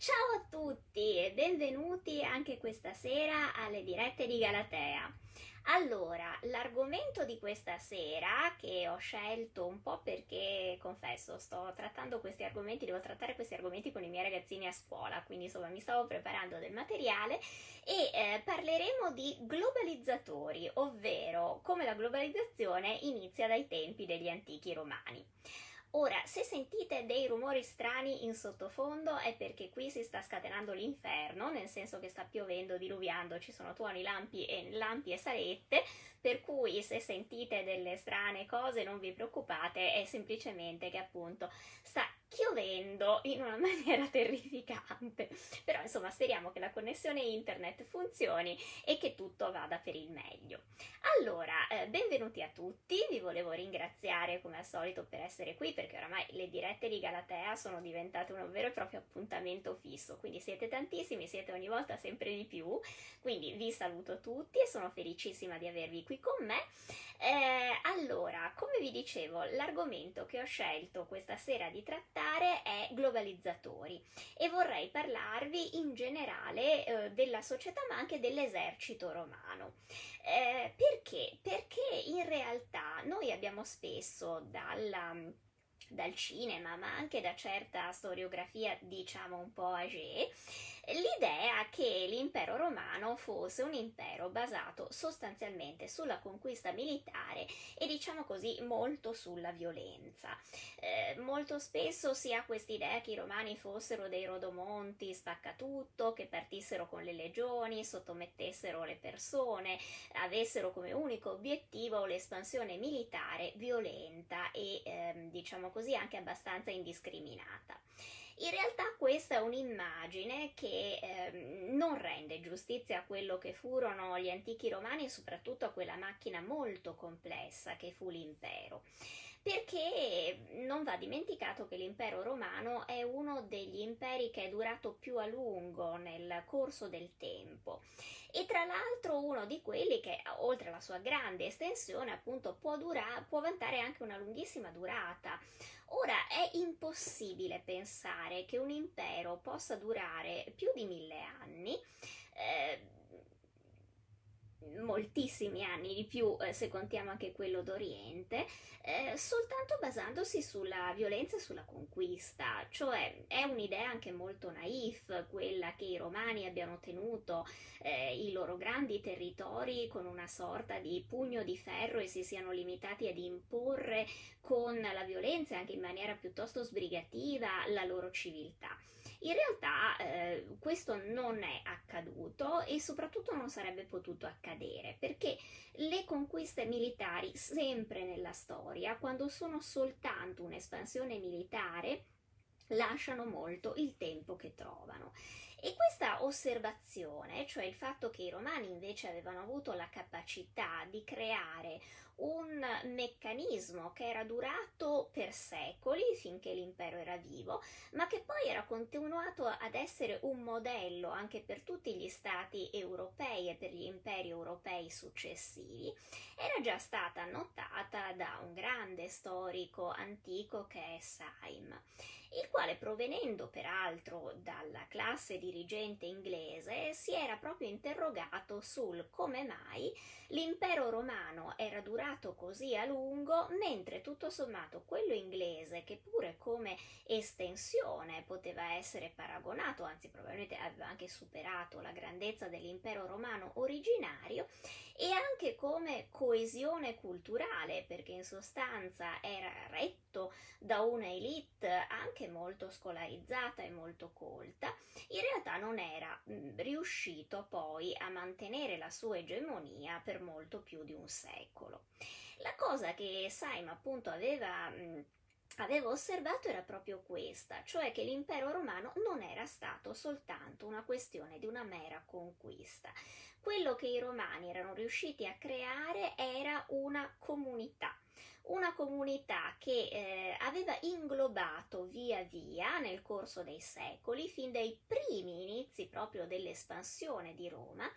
Ciao a tutti e benvenuti anche questa sera alle dirette di Galatea. Allora, l'argomento di questa sera che ho scelto un po' perché, confesso, sto trattando questi argomenti, devo trattare questi argomenti con i miei ragazzini a scuola, quindi insomma mi stavo preparando del materiale e eh, parleremo di globalizzatori, ovvero come la globalizzazione inizia dai tempi degli antichi romani. Ora, se sentite dei rumori strani in sottofondo è perché qui si sta scatenando l'inferno, nel senso che sta piovendo, diluviando, ci sono tuoni, lampi e, lampi e sarette, per cui se sentite delle strane cose non vi preoccupate, è semplicemente che appunto sta chiovendo in una maniera terrificante. Però insomma speriamo che la connessione internet funzioni e che tutto vada per il meglio. Allora, eh, benvenuti a tutti, vi volevo ringraziare come al solito per essere qui perché oramai le dirette di Galatea sono diventate un vero e proprio appuntamento fisso, quindi siete tantissimi, siete ogni volta sempre di più, quindi vi saluto tutti e sono felicissima di avervi qui con me. Eh, allora, come vi dicevo, l'argomento che ho scelto questa sera di trattare è globalizzatori e vorrei parlarvi in generale eh, della società ma anche dell'esercito romano. Eh, perché? Perché in realtà noi abbiamo spesso dalla dal cinema, ma anche da certa storiografia, diciamo un po' âgée, l'idea che l'impero romano fosse un impero basato sostanzialmente sulla conquista militare e diciamo così molto sulla violenza. Eh, molto spesso si ha quest'idea che i romani fossero dei rodomonti spaccatutto, che partissero con le legioni, sottomettessero le persone, avessero come unico obiettivo l'espansione militare violenta e ehm, diciamo così anche abbastanza indiscriminata. In realtà questa è un'immagine che eh, non rende giustizia a quello che furono gli antichi romani e soprattutto a quella macchina molto complessa che fu l'impero. Perché non va dimenticato che l'impero romano è uno degli imperi che è durato più a lungo nel corso del tempo. E tra l'altro uno di quelli che oltre alla sua grande estensione appunto può, dura- può vantare anche una lunghissima durata. Ora è impossibile pensare che un impero possa durare più di mille anni. Eh, moltissimi anni di più eh, se contiamo anche quello d'Oriente, eh, soltanto basandosi sulla violenza e sulla conquista, cioè è un'idea anche molto naif quella che i romani abbiano tenuto eh, i loro grandi territori con una sorta di pugno di ferro e si siano limitati ad imporre con la violenza anche in maniera piuttosto sbrigativa la loro civiltà. In realtà eh, questo non è accaduto e soprattutto non sarebbe potuto accadere perché le conquiste militari sempre nella storia, quando sono soltanto un'espansione militare, lasciano molto il tempo che trovano. E questa osservazione, cioè il fatto che i romani invece avevano avuto la capacità di creare un meccanismo che era durato per secoli finché l'impero era vivo, ma che poi era continuato ad essere un modello anche per tutti gli stati europei e per gli imperi europei successivi, era già stata notata da un grande storico antico che è Syme il quale provenendo peraltro dalla classe dirigente inglese si era proprio interrogato sul come mai l'impero romano era durato così a lungo mentre tutto sommato quello inglese che pure come estensione poteva essere paragonato anzi probabilmente aveva anche superato la grandezza dell'impero romano originario e anche come coesione culturale perché in sostanza era retto da una elite anche molto scolarizzata e molto colta, in realtà non era mm, riuscito poi a mantenere la sua egemonia per molto più di un secolo. La cosa che Saim appunto aveva mm, avevo osservato era proprio questa, cioè che l'impero romano non era stato soltanto una questione di una mera conquista. Quello che i romani erano riusciti a creare era una comunità una comunità che eh, aveva inglobato via via nel corso dei secoli, fin dai primi inizi proprio dell'espansione di Roma,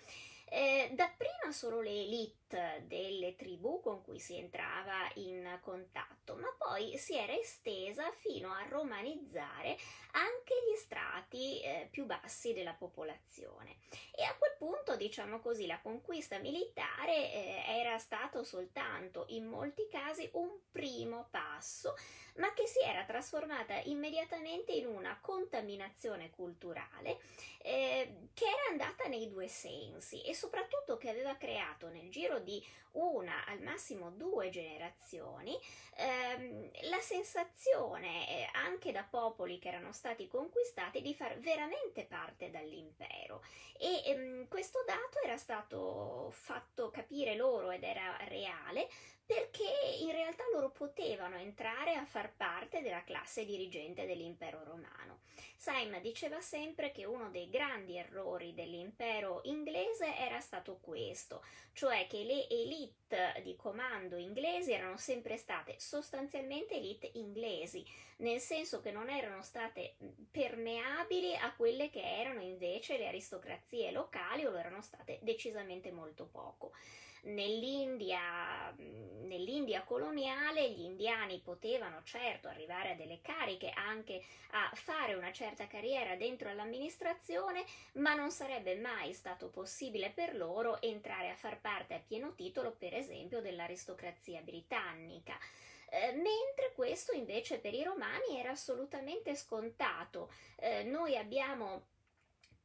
eh, dapprima solo le elite delle tribù con cui si entrava in contatto, ma poi si era estesa fino a romanizzare anche gli strati eh, più bassi della popolazione. E a quel punto, diciamo così, la conquista militare eh, era stato soltanto in molti casi un primo passo ma che si era trasformata immediatamente in una contaminazione culturale eh, che era andata nei due sensi e soprattutto che aveva creato nel giro di una, al massimo due generazioni, ehm, la sensazione eh, anche da popoli che erano stati conquistati di far veramente parte dall'impero e ehm, questo dato era stato fatto capire loro ed era reale perché in realtà loro potevano entrare a far parte della classe dirigente dell'impero romano. Syme diceva sempre che uno dei grandi errori dell'impero inglese era stato questo, cioè che le elite di comando inglesi erano sempre state sostanzialmente elite inglesi, nel senso che non erano state permeabili a quelle che erano invece le aristocrazie locali o lo erano state decisamente molto poco. Nell'India, nell'India, coloniale gli indiani potevano certo arrivare a delle cariche, anche a fare una certa carriera dentro all'amministrazione, ma non sarebbe mai stato possibile per loro entrare a far parte a pieno titolo, per esempio, dell'aristocrazia britannica. Eh, mentre questo invece per i romani era assolutamente scontato. Eh, noi abbiamo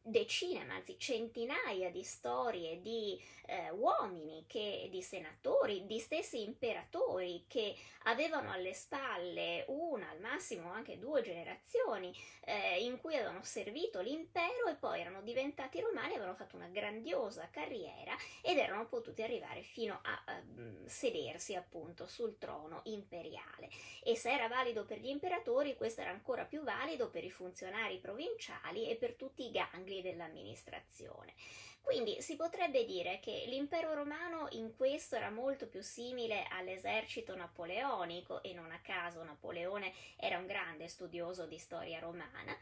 decine, anzi centinaia di storie di eh, uomini, che, di senatori, di stessi imperatori che avevano alle spalle una, al massimo anche due generazioni eh, in cui avevano servito l'impero e poi erano diventati romani, avevano fatto una grandiosa carriera ed erano potuti arrivare fino a, a sedersi appunto sul trono imperiale. E se era valido per gli imperatori, questo era ancora più valido per i funzionari provinciali e per tutti i gangli membri dell'amministrazione. Quindi si potrebbe dire che l'impero romano in questo era molto più simile all'esercito napoleonico e non a caso Napoleone era un grande studioso di storia romana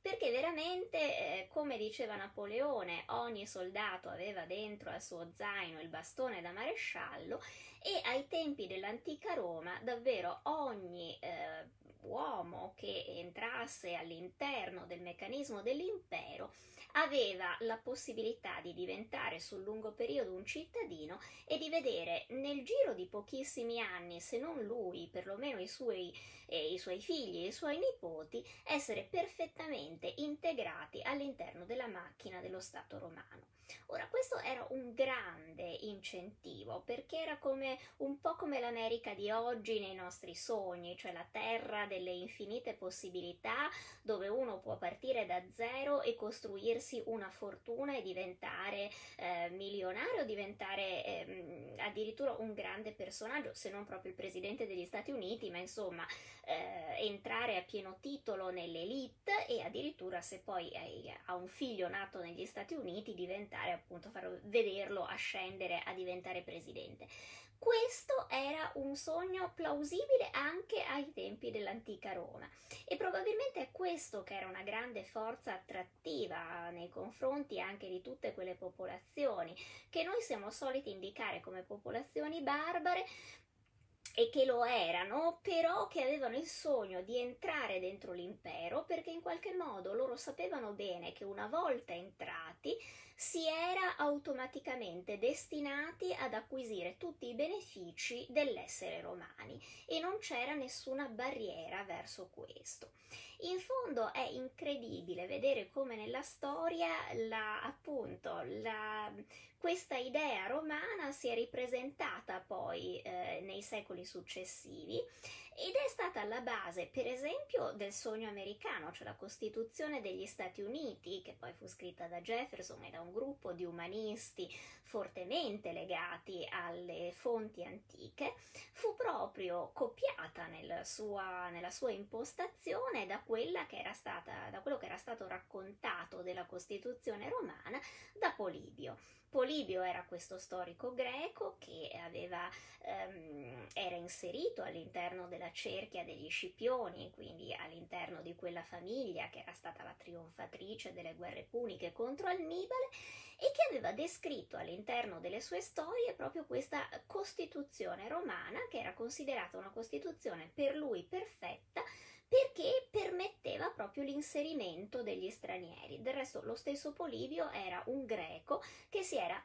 perché veramente, eh, come diceva Napoleone, ogni soldato aveva dentro al suo zaino il bastone da maresciallo e ai tempi dell'antica Roma davvero ogni eh, uomo che entrasse all'interno del meccanismo dell'impero aveva la possibilità di diventare sul lungo periodo un cittadino e di vedere nel giro di pochissimi anni, se non lui, perlomeno i suoi, eh, i suoi figli e i suoi nipoti, essere perfettamente integrati all'interno della macchina dello Stato romano. Ora, questo era un grande incentivo perché era come un po' come l'America di oggi nei nostri sogni, cioè la terra delle infinite possibilità dove uno può partire da zero e costruirsi una fortuna e diventare eh, milionario, diventare eh, addirittura un grande personaggio, se non proprio il presidente degli Stati Uniti, ma insomma eh, entrare a pieno titolo nell'elite e addirittura se poi ha un figlio nato negli Stati Uniti diventare appunto far vederlo ascendere a diventare presidente. Questo era un sogno plausibile anche ai tempi dell'antica Roma e probabilmente è questo che era una grande forza attrattiva nei confronti anche di tutte quelle popolazioni che noi siamo soliti indicare come popolazioni barbare e che lo erano, però che avevano il sogno di entrare dentro l'impero perché in qualche modo loro sapevano bene che una volta entrati si era automaticamente destinati ad acquisire tutti i benefici dell'essere romani e non c'era nessuna barriera verso questo. In fondo è incredibile vedere come nella storia la, appunto la, questa idea romana si è ripresentata poi eh, nei secoli successivi ed è stata alla base, per esempio, del sogno americano, cioè la Costituzione degli Stati Uniti, che poi fu scritta da Jefferson e da un gruppo di umanisti fortemente legati alle fonti antiche, fu proprio copiata nel sua, nella sua impostazione da, stata, da quello che era stato raccontato della Costituzione romana da Polibio. Polibio era questo storico greco che aveva, ehm, era inserito all'interno della cerchia degli Scipioni, quindi all'interno di quella famiglia che era stata la trionfatrice delle guerre puniche contro Annibale e che aveva descritto all'interno delle sue storie proprio questa Costituzione romana che era considerata una Costituzione per lui perfetta perché permetteva proprio l'inserimento degli stranieri. Del resto lo stesso Polibio era un greco che si era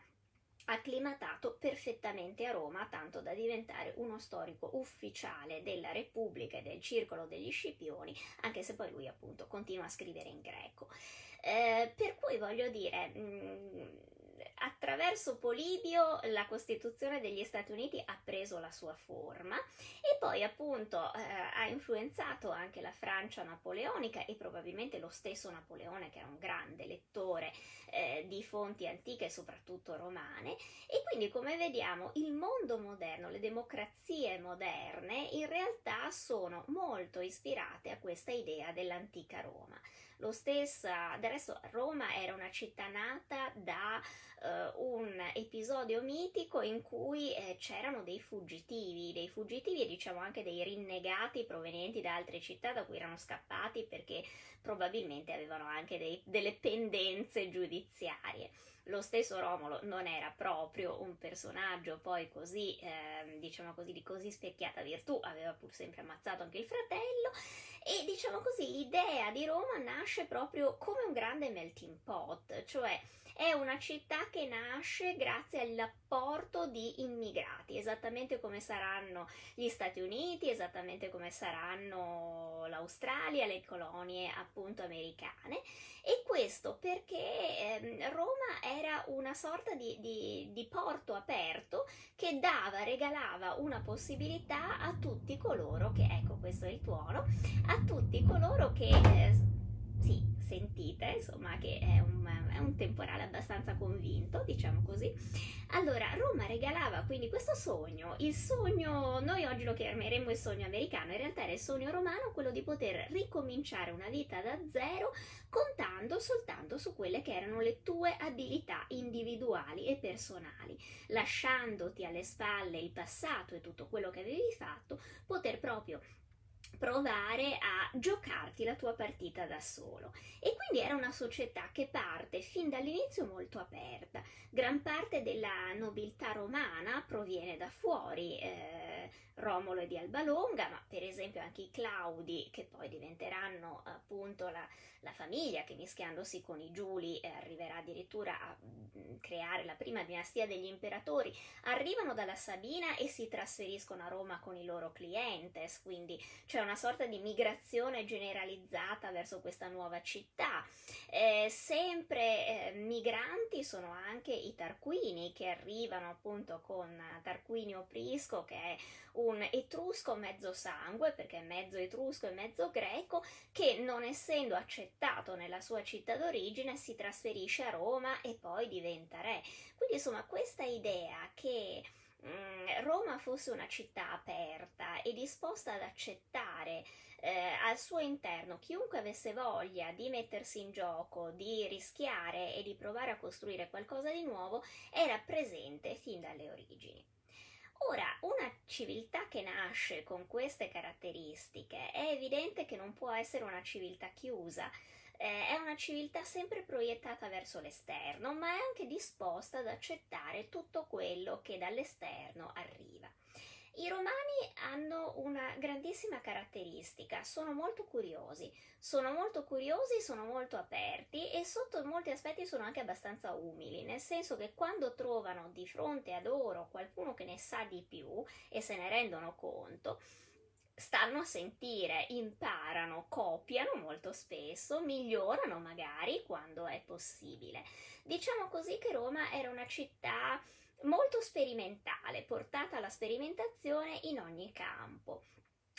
acclimatato perfettamente a Roma, tanto da diventare uno storico ufficiale della Repubblica e del circolo degli Scipioni, anche se poi lui appunto continua a scrivere in greco. Eh, per cui voglio dire, mh, mm, attraverso Polibio la Costituzione degli Stati Uniti ha preso la sua forma e poi appunto eh, ha influenzato anche la Francia napoleonica e probabilmente lo stesso Napoleone che era un grande lettore eh, di fonti antiche soprattutto romane e quindi come vediamo il mondo moderno, le democrazie moderne in realtà sono molto ispirate a questa idea dell'antica Roma. Lo stesso, del resto Roma era una città nata da uh, un episodio mitico in cui eh, c'erano dei fuggitivi, dei fuggitivi e diciamo anche dei rinnegati provenienti da altre città da cui erano scappati perché probabilmente avevano anche dei, delle pendenze giudiziarie. Lo stesso Romolo non era proprio un personaggio poi così, eh, diciamo così, di così specchiata virtù, aveva pur sempre ammazzato anche il fratello e diciamo così l'idea di Roma nasce proprio come un grande melting pot, cioè è una città che nasce grazie all'apporto di immigrati, esattamente come saranno gli Stati Uniti, esattamente come saranno l'Australia, le colonie appunto americane. E questo perché eh, Roma era una sorta di, di, di, porto aperto che dava, regalava una possibilità a tutti coloro che, ecco questo è il tuono, a tutti coloro che... Eh, sì, sentite, insomma, che è un, è un, temporale abbastanza convinto, diciamo così. Allora, Roma regalava quindi questo sogno, il sogno, noi oggi lo chiameremmo il sogno americano, in realtà era il sogno romano, quello di poter ricominciare una vita da zero contando soltanto su quelle che erano le tue abilità individuali e personali, lasciandoti alle spalle il passato e tutto quello che avevi fatto, poter proprio provare a giocarti la tua partita da solo. E quindi era una società che parte fin dall'inizio molto aperta. Gran parte della nobiltà romana proviene da fuori. Eh, Romolo e di Alba Longa, ma per esempio anche i Claudi, che poi diventeranno appunto la, la famiglia che mischiandosi con i Giuli eh, arriverà addirittura a mh, mm, creare la prima dinastia degli imperatori, arrivano dalla Sabina e si trasferiscono a Roma con i loro clientes, quindi c'è una sorta di migrazione generalizzata verso questa nuova città. Eh, sempre eh, migranti sono anche i Tarquini che arrivano appunto con Tarquinio Prisco che è un etrusco mezzo sangue, perché è mezzo etrusco e mezzo greco, che non essendo accettato nella sua città d'origine si trasferisce a Roma e poi diventa re. Quindi insomma questa idea che Roma fosse una città aperta e disposta ad accettare eh, al suo interno chiunque avesse voglia di mettersi in gioco, di rischiare e di provare a costruire qualcosa di nuovo, era presente fin dalle origini. Ora, una civiltà che nasce con queste caratteristiche è evidente che non può essere una civiltà chiusa, eh, è una civiltà sempre proiettata verso l'esterno, ma è anche disposta ad accettare tutto quello che dall'esterno arriva. I romani hanno una grandissima caratteristica, sono molto curiosi, sono molto curiosi, sono molto aperti e sotto molti aspetti sono anche abbastanza umili, nel senso che quando trovano di fronte a loro qualcuno che ne sa di più e se ne rendono conto, stanno a sentire, imparano, copiano molto spesso, migliorano magari quando è possibile. Diciamo così che Roma era una città molto sperimentale, portata alla sperimentazione in ogni campo,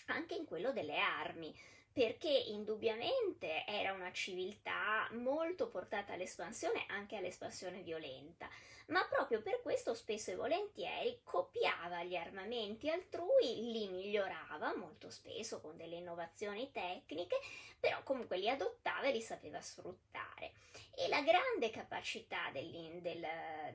anche in quello delle armi perché indubbiamente era una civiltà molto portata all'espansione, anche all'espansione violenta, ma proprio per questo spesso e volentieri copiava gli armamenti altrui, li migliorava molto spesso con delle innovazioni tecniche, però comunque li adottava e li sapeva sfruttare. E la grande capacità del, del,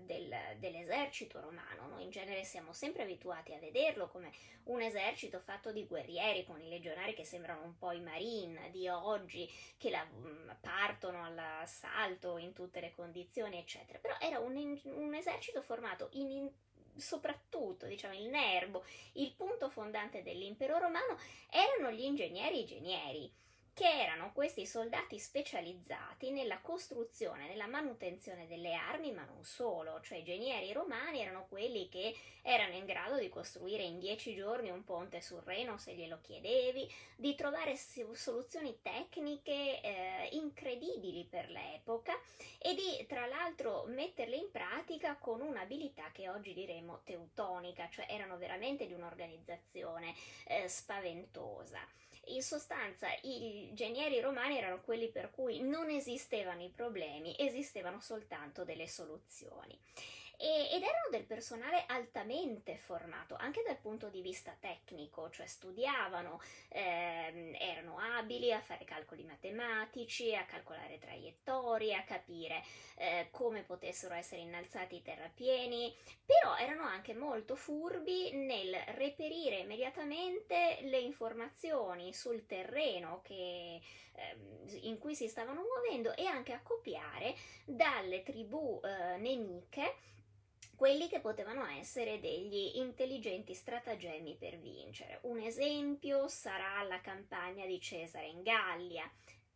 del, dell'esercito romano, noi in genere siamo sempre abituati a vederlo come un esercito fatto di guerrieri con i legionari che sembrano un po' i marine di oggi, che la, mm, partono all'assalto in tutte le condizioni, eccetera, però era un, un esercito formato in, soprattutto, diciamo, il nervo, il punto fondante dell'impero romano erano gli ingegneri e i genieri che erano questi soldati specializzati nella costruzione, nella manutenzione delle armi, ma non solo, cioè i genieri romani erano quelli che erano in grado di costruire in dieci giorni un ponte sul Reno se glielo chiedevi, di trovare soluzioni tecniche eh, incredibili per l'epoca e di tra l'altro metterle in pratica con un'abilità che oggi diremmo teutonica, cioè erano veramente di un'organizzazione eh, spaventosa. In sostanza i genieri romani erano quelli per cui non esistevano i problemi, esistevano soltanto delle soluzioni e, ed erano del personale altamente formato anche dal punto di vista tecnico, cioè studiavano, ehm, erano abili a fare calcoli matematici, a calcolare traiettorie, a capire eh, come potessero essere innalzati i terrapieni, però erano anche molto furbi nel reperire immediatamente le informazioni sul terreno che, ehm, in cui si stavano muovendo e anche a copiare dalle tribù eh, nemiche quelli che potevano essere degli intelligenti stratagemmi per vincere. Un esempio sarà la campagna di Cesare in Gallia.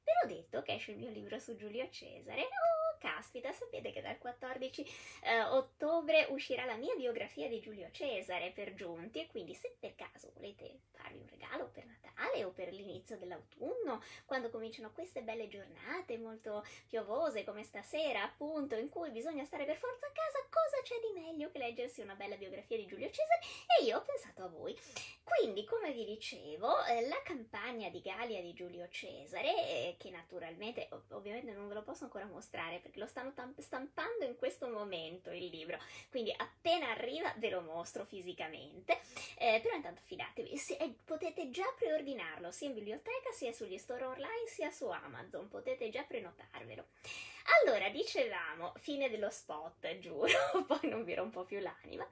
Ve l'ho detto che esce il mio libro su Giulio Cesare. Oh, caspita, sapete che dal 14 eh, ottobre uscirà la mia biografia di Giulio Cesare per giunti e quindi se per caso volete farvi un regalo per Natale o per l'inizio dell'autunno, quando cominciano queste belle giornate molto piovose come stasera, appunto, in cui bisogna stare per forza a casa, cosa c'è di meglio che leggersi una bella biografia di Giulio Cesare? E io ho pensato a voi. Quindi, come vi dicevo, eh, la campagna di Gallia di Giulio Cesare, eh, che naturalmente, ov- ovviamente non ve lo posso ancora mostrare perché lo stanno tam- stampando in questo momento il libro, quindi appena arriva ve lo mostro fisicamente, eh, però intanto fidatevi, se, eh, potete già preordinarlo sia in biblioteca sia sugli store online sia su Amazon, potete già prenotarvelo. Allora, dicevamo, fine dello spot, giuro, poi non vi rompo più l'anima.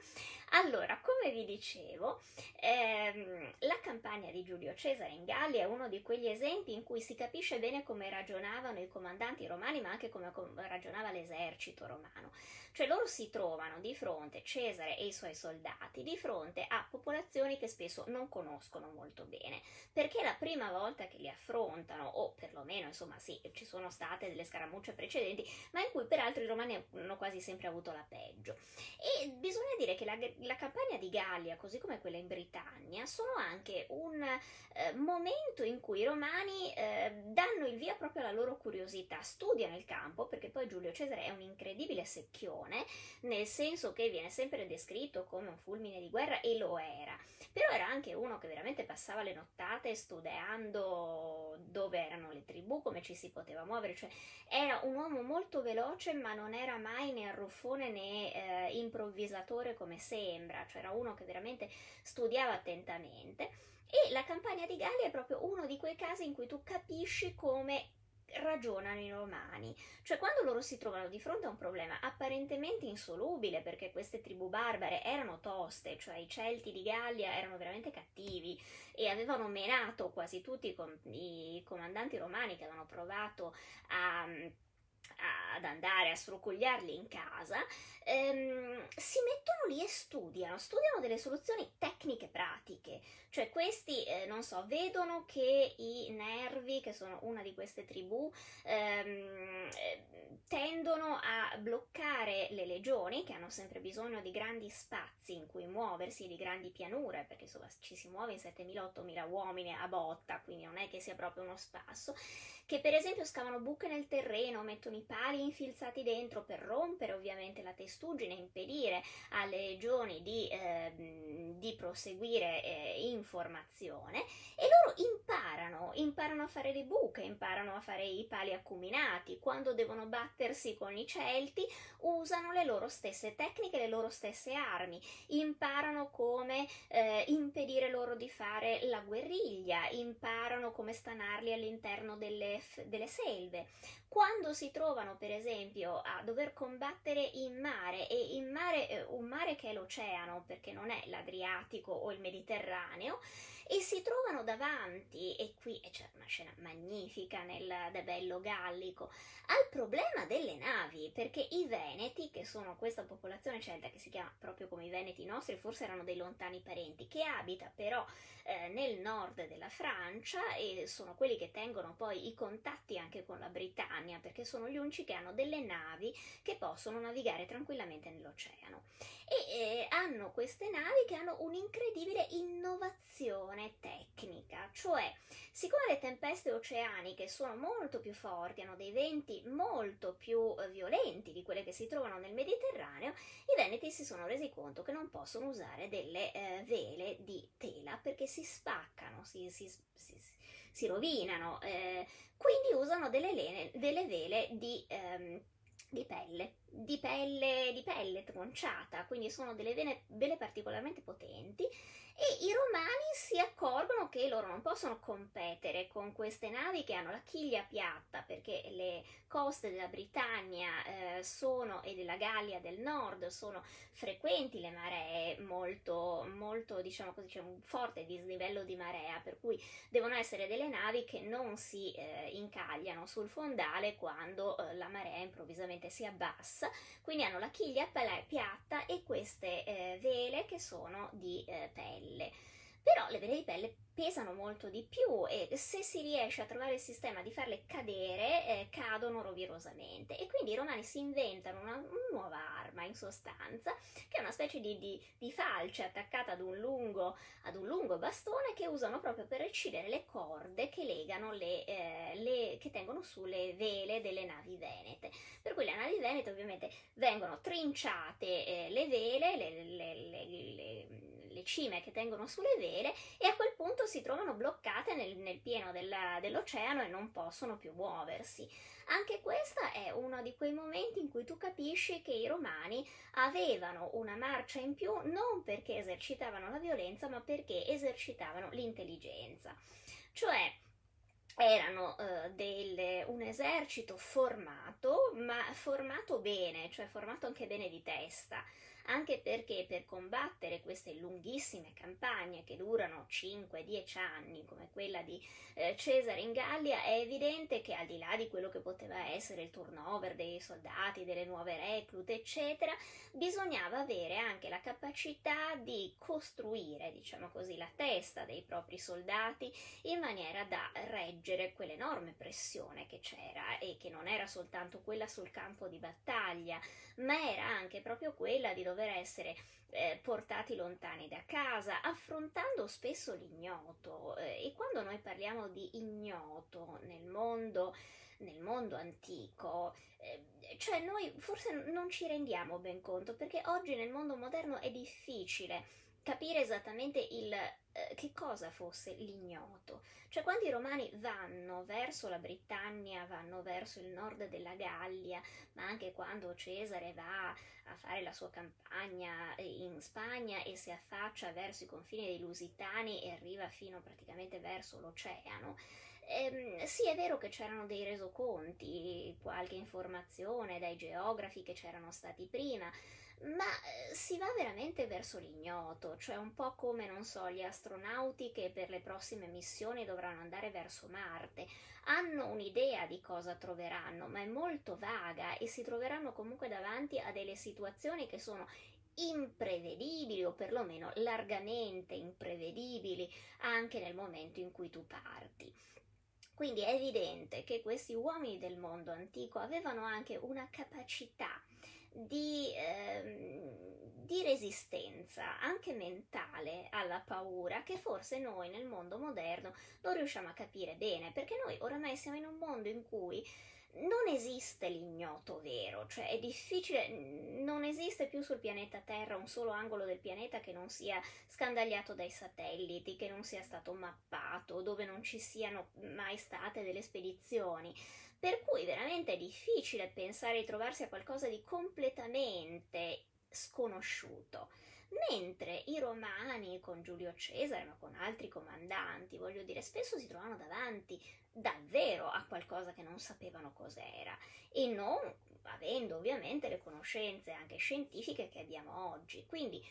Allora, come vi dicevo, ehm, la campagna di Giulio Cesare in Gallia è uno di quegli esempi in cui si capisce bene come ragionavano i comandanti romani, ma anche come ragionava l'esercito romano. Cioè loro si trovano di fronte, Cesare e i suoi soldati, di fronte a popolazioni che spesso non conoscono molto bene, perché la prima volta che li affrontano, o perlomeno, insomma, sì, ci sono state delle scaramucce precedenti, ma in cui peraltro i romani hanno quasi sempre avuto la peggio. E bisogna dire che la, la campagna di Gallia, così come quella in Britannia, sono anche un eh, momento in cui i romani eh, danno il via proprio alla loro curiosità, studiano il campo, perché poi Giulio Cesare è un incredibile secchione nel senso che viene sempre descritto come un fulmine di guerra e lo era, però era anche uno che veramente passava le nottate studiando dove erano le tribù, come ci si poteva muovere, cioè era un uomo molto veloce ma non era mai né arruffone né eh, improvvisatore come sembra, cioè era uno che veramente studiava attentamente. E la campagna di Gallia è proprio uno di quei casi in cui tu capisci come ragionano i romani, cioè quando loro si trovano di fronte a un problema apparentemente insolubile perché queste tribù barbare erano toste, cioè i Celti di Gallia erano veramente cattivi e avevano menato quasi tutti i comandanti romani che avevano provato a ad andare a sfrucugliarli in casa, ehm, si mettono lì e studiano, studiano delle soluzioni tecniche pratiche, cioè questi, eh, non so, vedono che i nervi, che sono una di queste tribù, ehm, tendono a bloccare le legioni, che hanno sempre bisogno di grandi spazi in cui muoversi, di grandi pianure, perché insomma ci si muove in 7.000-8.000 uomini a botta, quindi non è che sia proprio uno spasso, che per esempio scavano buche nel terreno, mettono i pali infilzati dentro per rompere ovviamente la testuggine, impedire alle legioni di, eh, di proseguire eh, in formazione e loro imparano, imparano a fare le buche, imparano a fare i pali acuminati, quando devono battersi con i Celti usano le loro stesse tecniche, le loro stesse armi, imparano come eh, impedire loro di fare la guerriglia, imparano come stanarli all'interno delle, delle selve. Quando si trovano, per esempio, a dover combattere in mare, e in mare, eh, un mare che è l'oceano, perché non è l'Adriatico o il Mediterraneo, e si trovano davanti, e qui c'è una scena magnifica nel De Bello Gallico, al problema delle navi, perché i Veneti, che sono questa popolazione celta che si chiama proprio come i Veneti nostri, forse erano dei lontani parenti, che abita però eh, nel nord della Francia e sono quelli che tengono poi i contatti anche con la Britannia, perché sono gli unici che hanno delle navi che possono navigare tranquillamente nell'oceano. E eh, hanno queste navi che hanno un'incredibile innovazione tecnica, cioè siccome le tempeste oceaniche sono molto più forti, hanno dei venti molto più eh, violenti di quelle che si trovano nel Mediterraneo, i veneti si sono resi conto che non possono usare delle eh, vele di tela perché si spaccano, si, si, si, si rovinano, eh, quindi usano delle, lene, delle vele di, ehm, di pelle di pelle, di pelle tronciata, quindi sono delle vene, vele particolarmente potenti e i romani si accorgono che loro non possono competere con queste navi che hanno la chiglia piatta perché le coste della Britannia eh, sono, e della Gallia del Nord sono frequenti le maree molto, molto diciamo così, c'è un forte dislivello di marea per cui devono essere delle navi che non si eh, incagliano sul fondale quando eh, la marea improvvisamente si abbassa bassa, quindi hanno la chiglia piatta e queste eh, vele che sono di eh, pelle. Però le vele di pelle pesano molto di più e se si riesce a trovare il sistema di farle cadere, eh, cadono rovirosamente. E quindi i romani si inventano una, una, nuova arma, in sostanza, che è una specie di, di, di falce attaccata ad un, lungo, ad un, lungo, bastone che usano proprio per recidere le corde che legano le, eh, le, che tengono sulle vele delle navi venete. Per cui le navi venete ovviamente vengono trinciate eh, le vele, le, le le cime che tengono sulle vele e a quel punto si trovano bloccate nel, nel pieno della, dell'oceano e non possono più muoversi. Anche questo è uno di quei momenti in cui tu capisci che i romani avevano una marcia in più non perché esercitavano la violenza, ma perché esercitavano l'intelligenza. Cioè, erano uh, del, un esercito formato, ma formato bene, cioè formato anche bene di testa anche perché per combattere queste lunghissime campagne che durano 5-10 anni, come quella di eh, Cesare in Gallia, è evidente che al di là di quello che poteva essere il turnover dei soldati, delle nuove reclute, eccetera, bisognava avere anche la capacità di costruire, diciamo così, la testa dei propri soldati in maniera da reggere quell'enorme pressione che c'era e che non era soltanto quella sul campo di battaglia, ma era anche proprio quella di dover essere eh, portati lontani da casa, affrontando spesso l'ignoto. Eh, e quando noi parliamo di ignoto nel mondo, nel mondo antico, eh, cioè noi forse non ci rendiamo ben conto perché oggi nel mondo moderno è difficile capire esattamente il, eh, che cosa fosse l'ignoto. Cioè quando i romani vanno verso la Britannia, vanno verso il nord della Gallia, ma anche quando Cesare va a fare la sua campagna in Spagna e si affaccia verso i confini dei Lusitani e arriva fino praticamente verso l'oceano, Ehm, sì, è vero che c'erano dei resoconti, qualche informazione dai geografi che c'erano stati prima, ma eh, si va veramente verso l'ignoto, cioè un po' come, non so, gli astronauti che per le prossime missioni dovranno andare verso Marte. Hanno un'idea di cosa troveranno, ma è molto vaga e si troveranno comunque davanti a delle situazioni che sono imprevedibili o perlomeno largamente imprevedibili anche nel momento in cui tu parti. Quindi è evidente che questi uomini del mondo antico avevano anche una capacità di, ehm, di, resistenza anche mentale alla paura che forse noi nel mondo moderno non riusciamo a capire bene, perché noi oramai siamo in un mondo in cui non esiste l'ignoto vero, cioè è difficile, non esiste più sul pianeta Terra un solo angolo del pianeta che non sia scandagliato dai satelliti, che non sia stato mappato, dove non ci siano mai state delle spedizioni. Per cui veramente è difficile pensare di trovarsi a qualcosa di completamente sconosciuto. Mentre i romani con Giulio Cesare, ma con altri comandanti, voglio dire, spesso si trovano davanti davvero a qualcosa che non sapevano cos'era e non avendo ovviamente le conoscenze anche scientifiche che abbiamo oggi. Quindi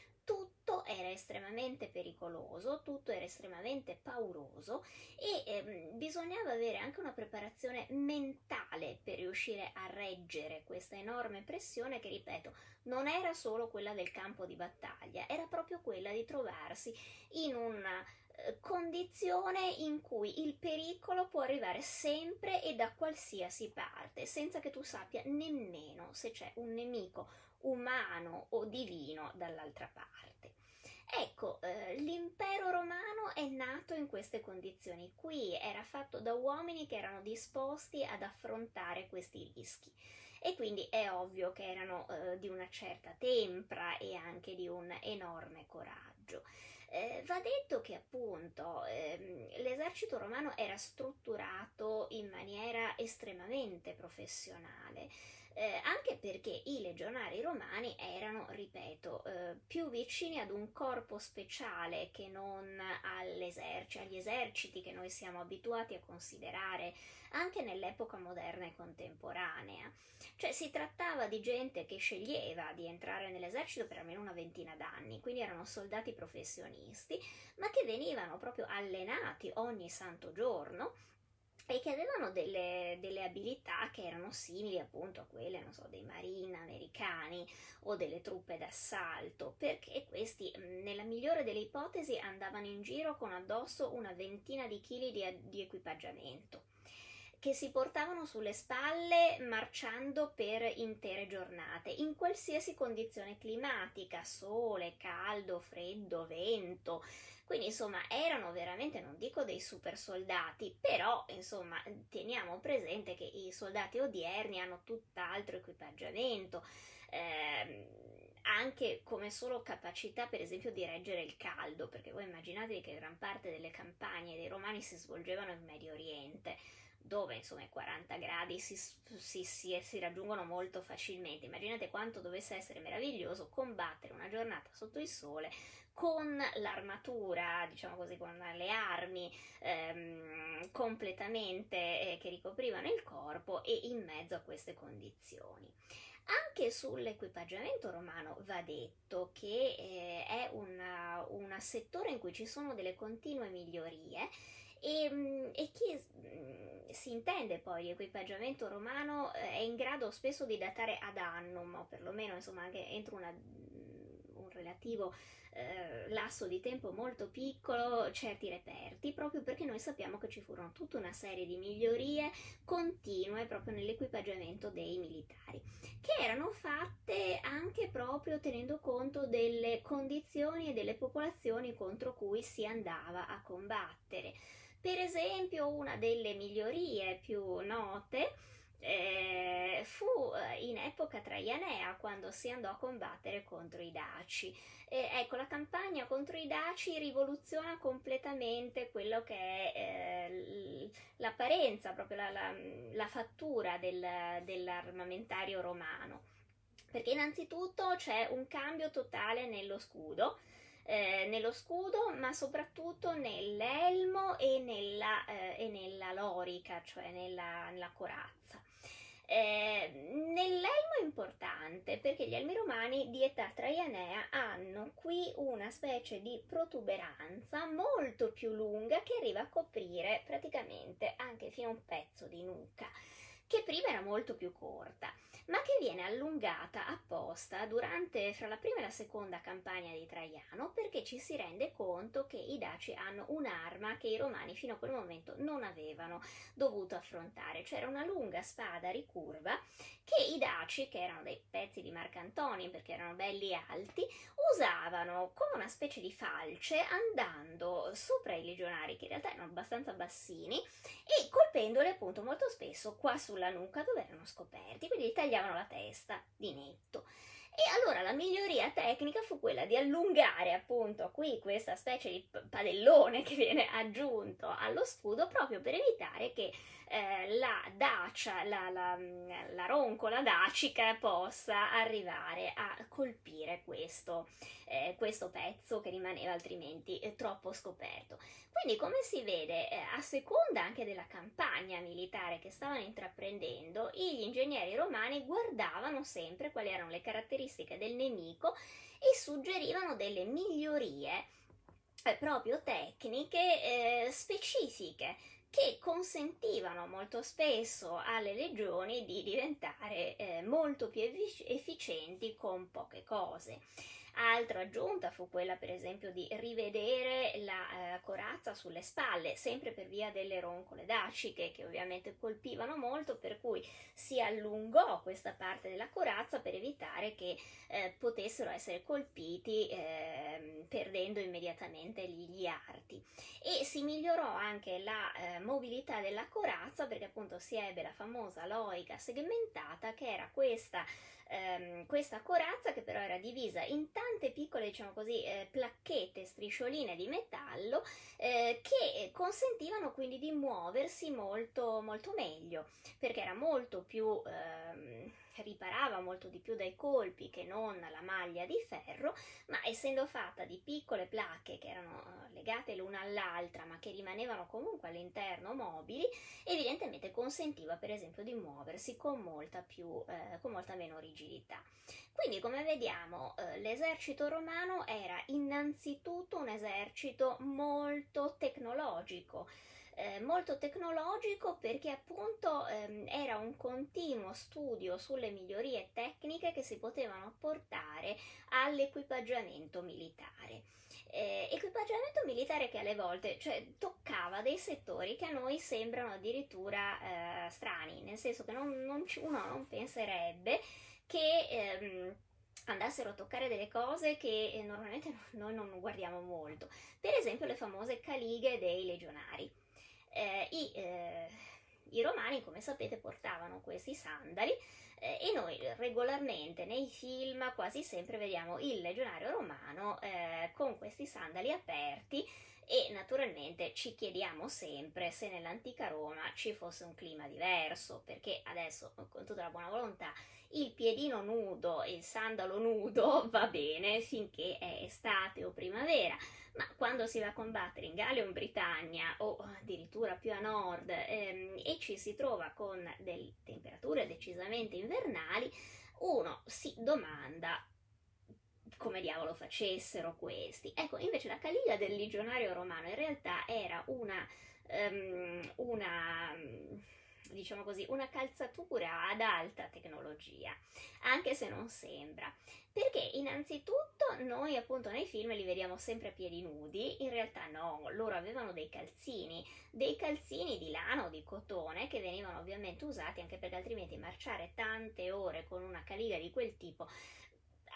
tutto era estremamente pericoloso, tutto era estremamente pauroso e ehm, bisognava avere anche una preparazione mentale per riuscire a reggere questa enorme pressione che, ripeto, non era solo quella del campo di battaglia, era proprio quella di trovarsi in una eh, condizione in cui il pericolo può arrivare sempre e da qualsiasi parte, senza che tu sappia nemmeno se c'è un nemico umano o divino dall'altra parte. Ecco, eh, l'impero romano è nato in queste condizioni. Qui, era fatto da uomini che erano disposti ad affrontare questi rischi. E quindi è ovvio che erano eh, di una certa tempra e anche di un enorme coraggio. Eh, va detto che appunto ehm, l'esercito romano era strutturato in maniera estremamente professionale eh, anche perché i legionari romani erano, ripeto, eh, più vicini ad un corpo speciale che non agli eserciti che noi siamo abituati a considerare anche nell'epoca moderna e contemporanea. Cioè si trattava di gente che sceglieva di entrare nell'esercito per almeno una ventina d'anni, quindi erano soldati professionisti, ma che venivano proprio allenati ogni santo giorno e che avevano delle, delle, abilità che erano simili appunto a quelle, non so, dei marine americani o delle truppe d'assalto, perché questi, nella migliore delle ipotesi, andavano in giro con addosso una ventina di chili di, di equipaggiamento che si portavano sulle spalle marciando per intere giornate, in qualsiasi condizione climatica, sole, caldo, freddo, vento, quindi insomma erano veramente, non dico dei super soldati, però insomma teniamo presente che i soldati odierni hanno tutt'altro equipaggiamento. Ehm, anche come solo capacità, per esempio, di reggere il caldo, perché voi immaginatevi che gran parte delle campagne dei romani si svolgevano in Medio Oriente, dove insomma i 40 gradi si, si, si, si, raggiungono molto facilmente. Immaginate quanto dovesse essere meraviglioso combattere una giornata sotto il sole con l'armatura, diciamo così, con le armi ehm, completamente eh, che ricoprivano il corpo e in mezzo a queste condizioni. Anche sull'equipaggiamento romano va detto che eh, è un settore in cui ci sono delle continue migliorie e, mm, e chi mm, si intende poi equipaggiamento romano eh, è in grado spesso di datare ad annum o perlomeno insomma anche entro una, un relativo eh, lasso di tempo molto piccolo certi reperti, proprio perché noi sappiamo che ci furono tutta una serie di migliorie continue proprio nell'equipaggiamento dei militari, che erano fatte anche proprio tenendo conto delle condizioni e delle popolazioni contro cui si andava a combattere. Per esempio, una delle migliorie più note eh, fu eh, in epoca traianea quando si andò a combattere contro i Daci. Eh, ecco, la campagna contro i Daci rivoluziona completamente quello che è eh, l'apparenza, proprio la, la, la fattura del, dell'armamentario romano. Perché innanzitutto c'è un cambio totale nello scudo, eh, nello scudo, ma soprattutto nell'elmo e nella, eh, e nella lorica, cioè nella, nella corazza. Eh, nell'elmo è importante perché gli elmi romani di età traianea hanno qui una specie di protuberanza molto più lunga che arriva a coprire praticamente anche fino a un pezzo di nuca, che prima era molto più corta ma che viene allungata apposta durante fra la prima e la seconda campagna di Traiano perché ci si rende conto che i Daci hanno un'arma che i Romani fino a quel momento non avevano dovuto affrontare, cioè una lunga spada ricurva che i Daci, che erano dei pezzi di Marcantoni perché erano belli alti, usavano come una specie di falce andando sopra i legionari che in realtà erano abbastanza bassini e colpendoli appunto molto spesso qua sulla nuca dove erano scoperti, quindi li tagliavano la testa di netto. E allora la miglioria tecnica fu quella di allungare appunto qui questa specie di padellone che viene aggiunto allo scudo proprio per evitare che eh, la dacia, la, la, la, roncola dacica possa arrivare a colpire questo, eh, questo pezzo che rimaneva altrimenti eh, troppo scoperto. Quindi come si vede, eh, a seconda anche della campagna militare che stavano intraprendendo, gli ingegneri romani guardavano sempre quali erano le caratteristiche del nemico e suggerivano delle migliorie eh, proprio tecniche eh, specifiche che consentivano molto spesso alle legioni di diventare eh, molto più efficienti con poche cose. Altra aggiunta fu quella, per esempio, di rivedere la eh, corazza sulle spalle, sempre per via delle roncole daciche che ovviamente colpivano molto, per cui si allungò questa parte della corazza per evitare che eh, potessero essere colpiti eh, perdendo immediatamente gli, gli, arti. E si migliorò anche la eh, mobilità della corazza perché appunto si ebbe la famosa loica segmentata che era questa ehm, questa corazza che però era divisa in tante piccole, diciamo così, eh, placchette, striscioline di metallo eh, che consentivano quindi di muoversi molto, molto meglio perché era molto più ehm, riparava molto di più dai colpi che non la maglia di ferro, ma essendo fatta di piccole placche che erano eh, legate l'una all'altra ma che rimanevano comunque all'interno mobili, evidentemente consentiva per esempio di muoversi con molta, più, eh, con molta meno rigidità. Quindi come vediamo eh, l'esercito romano era innanzitutto un esercito molto tecnologico, eh, molto tecnologico perché appunto ehm, era un continuo studio sulle migliorie tecniche che si potevano apportare all'equipaggiamento militare. Eh, equipaggiamento militare che alle volte cioè, toccava dei settori che a noi sembrano addirittura eh, strani, nel senso che non, non ci, uno non penserebbe che ehm, andassero a toccare delle cose che eh, normalmente noi non guardiamo molto, per esempio le famose calighe dei legionari. Eh, i, eh, i, romani, come sapete, portavano questi sandali eh, e noi regolarmente nei film quasi sempre vediamo il legionario romano eh, con questi sandali aperti e naturalmente ci chiediamo sempre se nell'antica Roma ci fosse un clima diverso, perché adesso con tutta la buona volontà il piedino nudo e il sandalo nudo va bene finché è estate o primavera, ma quando si va a combattere in Gallia o in Britannia o addirittura più a nord ehm, e ci si trova con delle temperature decisamente invernali, uno si domanda come diavolo facessero questi. Ecco, invece la caliga del legionario romano in realtà era una, um, una diciamo così, una calzatura ad alta tecnologia, anche se non sembra. Perché innanzitutto noi appunto nei film li vediamo sempre a piedi nudi, in realtà no, loro avevano dei calzini, dei calzini di lana o di cotone che venivano ovviamente usati anche perché altrimenti marciare tante ore con una caliga di quel tipo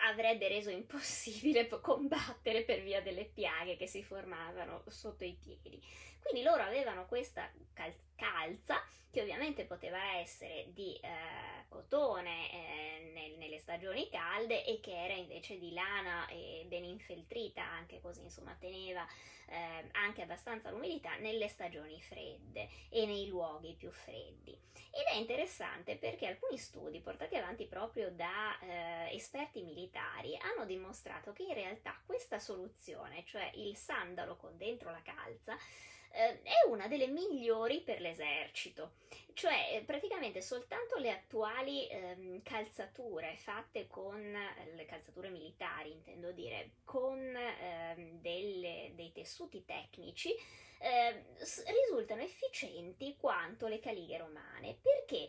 avrebbe reso impossibile combattere per via delle piaghe che si formavano sotto i piedi. Quindi loro avevano questa cal- calza che ovviamente poteva essere di eh, cotone eh, nel, nelle stagioni calde e che era invece di lana e ben infeltrita, anche così insomma teneva eh, anche abbastanza l'umidità nelle stagioni fredde e nei luoghi più freddi. Ed è interessante perché alcuni studi portati avanti proprio da eh, esperti militari hanno dimostrato che in realtà questa soluzione, cioè il sandalo con dentro la calza, eh, è una delle migliori per l'esercito, cioè eh, praticamente soltanto le attuali ehm, calzature fatte con le calzature militari, intendo dire, con ehm, delle, dei tessuti tecnici eh, risultano efficienti quanto le calighe romane. Perché?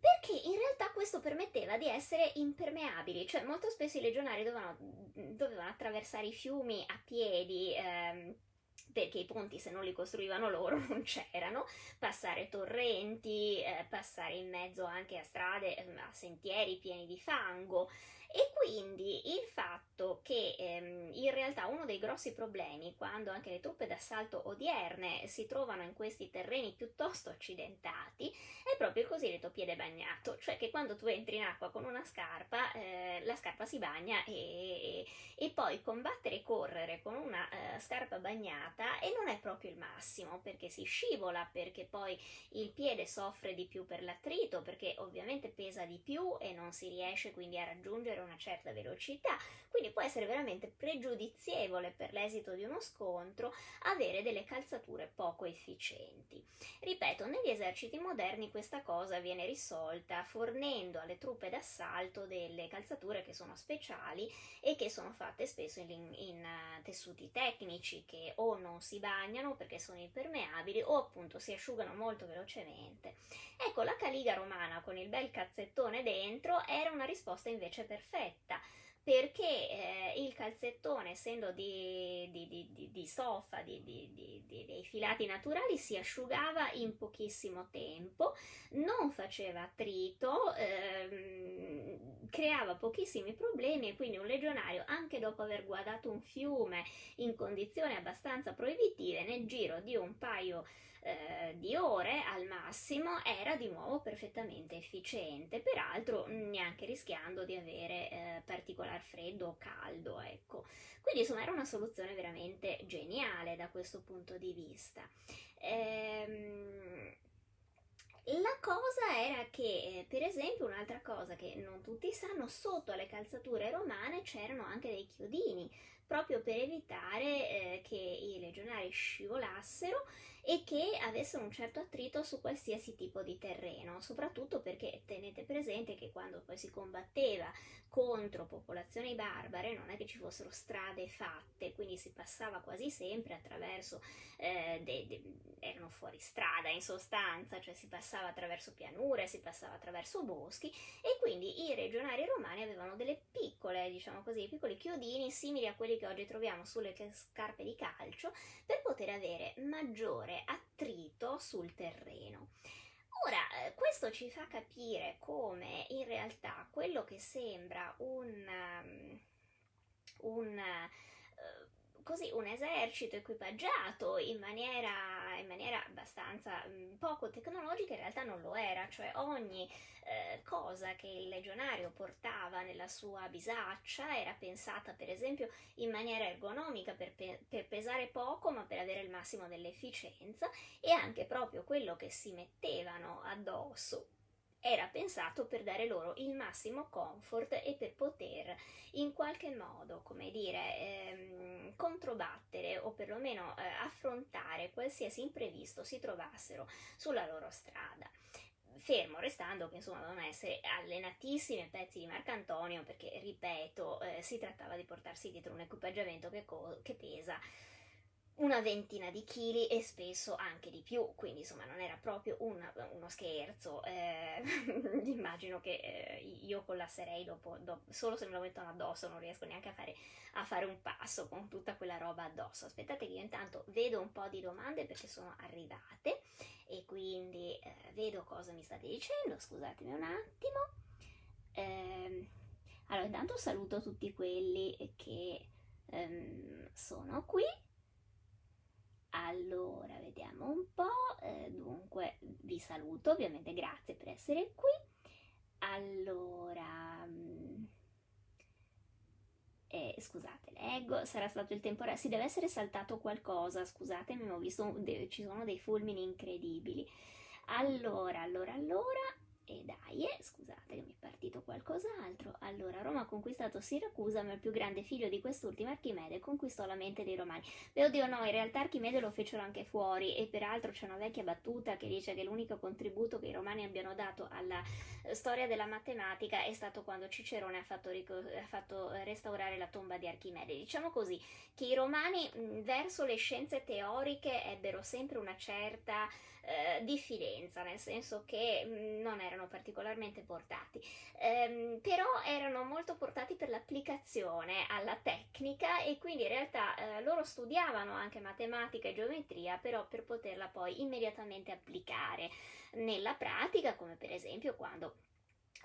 Perché in realtà questo permetteva di essere impermeabili, cioè molto spesso i legionari dovevano, dovevano attraversare i fiumi a piedi, ehm, perché i ponti se non li costruivano loro non c'erano, passare torrenti, eh, passare in mezzo anche a strade, ehm, a sentieri pieni di fango e quindi il fatto che ehm, in realtà uno dei grossi problemi quando anche le truppe d'assalto odierne si trovano in questi terreni piuttosto accidentati è proprio il cosiddetto piede bagnato, cioè che quando tu entri in acqua con una scarpa, eh, la scarpa si bagna e, e, e, poi combattere e correre con una eh, scarpa bagnata e non è proprio il massimo perché si scivola, perché poi il piede soffre di più per l'attrito, perché ovviamente pesa di più e non si riesce quindi a raggiungere una certa velocità, quindi può essere veramente pregiudizievole per l'esito di uno scontro avere delle calzature poco efficienti. Ripeto, negli eserciti moderni questa cosa viene risolta fornendo alle truppe d'assalto delle calzature che sono speciali e che sono fatte spesso in, in uh, tessuti tecnici che o non si bagnano perché sono impermeabili o appunto si asciugano molto velocemente. Ecco, la caliga romana con il bel cazzettone dentro era una risposta invece perfetta perché eh, il calzettone, essendo di, di, di, di stoffa, dei filati naturali, si asciugava in pochissimo tempo, non faceva attrito, ehm, creava pochissimi problemi e quindi un legionario, anche dopo aver guardato un fiume in condizioni abbastanza proibitive, nel giro di un paio eh, di ore al massimo era di nuovo perfettamente efficiente, peraltro neanche rischiando di avere eh, particolar freddo o caldo, ecco. Quindi insomma era una soluzione veramente geniale da questo punto di vista. Ehm, la cosa era che, eh, per esempio, un'altra cosa che non tutti sanno, sotto alle calzature romane c'erano anche dei chiodini, proprio per evitare eh, che i legionari scivolassero e che avessero un certo attrito su qualsiasi tipo di terreno, soprattutto perché tenete presente che quando poi si combatteva contro popolazioni barbare non è che ci fossero strade fatte, quindi si passava quasi sempre attraverso, eh, de, de, erano fuori strada in sostanza, cioè si passava attraverso pianure, si passava attraverso boschi e quindi i regionari romani avevano delle piccole, diciamo così, piccoli chiodini simili a quelli che oggi troviamo sulle scarpe di calcio per poter avere maggiore attrito sul terreno. Ora, eh, questo ci fa capire come in realtà quello che sembra un, um, un uh, così un esercito equipaggiato in maniera, in maniera abbastanza mm, poco tecnologica in realtà non lo era, cioè ogni eh, cosa che il legionario portava nella sua bisaccia era pensata per esempio in maniera ergonomica per, pe- per pesare poco ma per avere il massimo dell'efficienza e anche proprio quello che si mettevano addosso era pensato per dare loro il massimo comfort e per poter in qualche modo, come dire, ehm, controbattere o perlomeno eh, affrontare qualsiasi imprevisto si trovassero sulla loro strada. Fermo restando che insomma dovevano essere allenatissimi pezzi di Marcantonio perché ripeto eh, si trattava di portarsi dietro un equipaggiamento che, co- che pesa una ventina di chili e spesso anche di più, quindi insomma non era proprio una, uno scherzo. Eh, immagino che eh, io collasserei dopo, dopo, solo se me lo mettono addosso, non riesco neanche a fare, a fare, un passo con tutta quella roba addosso. Aspettate che io intanto vedo un po' di domande perché sono arrivate e quindi eh, vedo cosa mi state dicendo, scusatemi un attimo. Eh, allora, intanto saluto tutti quelli che ehm, sono qui allora, vediamo un po'. Eh, dunque, vi saluto, ovviamente grazie per essere qui. Allora, mm, eh, scusate, leggo, sarà stato il temporale, si deve essere saltato qualcosa, scusatemi, ho visto, ci sono dei fulmini incredibili. Allora, allora, allora, e dai, eh, scusate che mi è partito qualcos'altro. Allora, Roma ha conquistato Siracusa, ma il più grande figlio di quest'ultima, Archimede, conquistò la mente dei romani. Beh, oddio, no, in realtà Archimede lo fecero anche fuori e peraltro c'è una vecchia battuta che dice che l'unico contributo che i romani abbiano dato alla eh, storia della matematica è stato quando Cicerone ha fatto, ric- ha fatto restaurare la tomba di Archimede. Diciamo così, che i romani mh, verso le scienze teoriche ebbero sempre una certa eh, diffidenza, nel senso che mh, mm, non erano particolarmente portati, ehm, però erano molto portati per l'applicazione alla tecnica e quindi in realtà eh, loro studiavano anche matematica e geometria, però per poterla poi immediatamente applicare nella pratica, come per esempio quando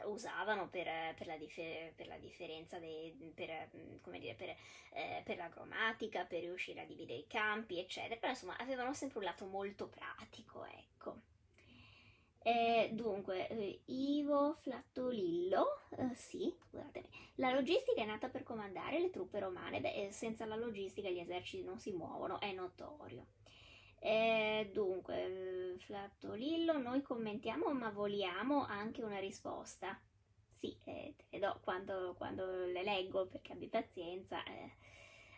usavano per, per, la, dif- per la, differenza dei, per, dire, per, eh, per, la grammatica, per riuscire a dividere i campi, eccetera. Però insomma avevano sempre un lato molto pratico, ecco. Eh, dunque, eh, Ivo Flattolillo, eh, sì, scusatemi, La logistica è nata per comandare le truppe romane, beh, senza la logistica gli eserciti non si muovono, è notorio. Eh, dunque, Flattolillo, noi commentiamo ma voliamo anche una risposta. Sì, eh, te le do quando, quando, le leggo perché abbi pazienza. Eh.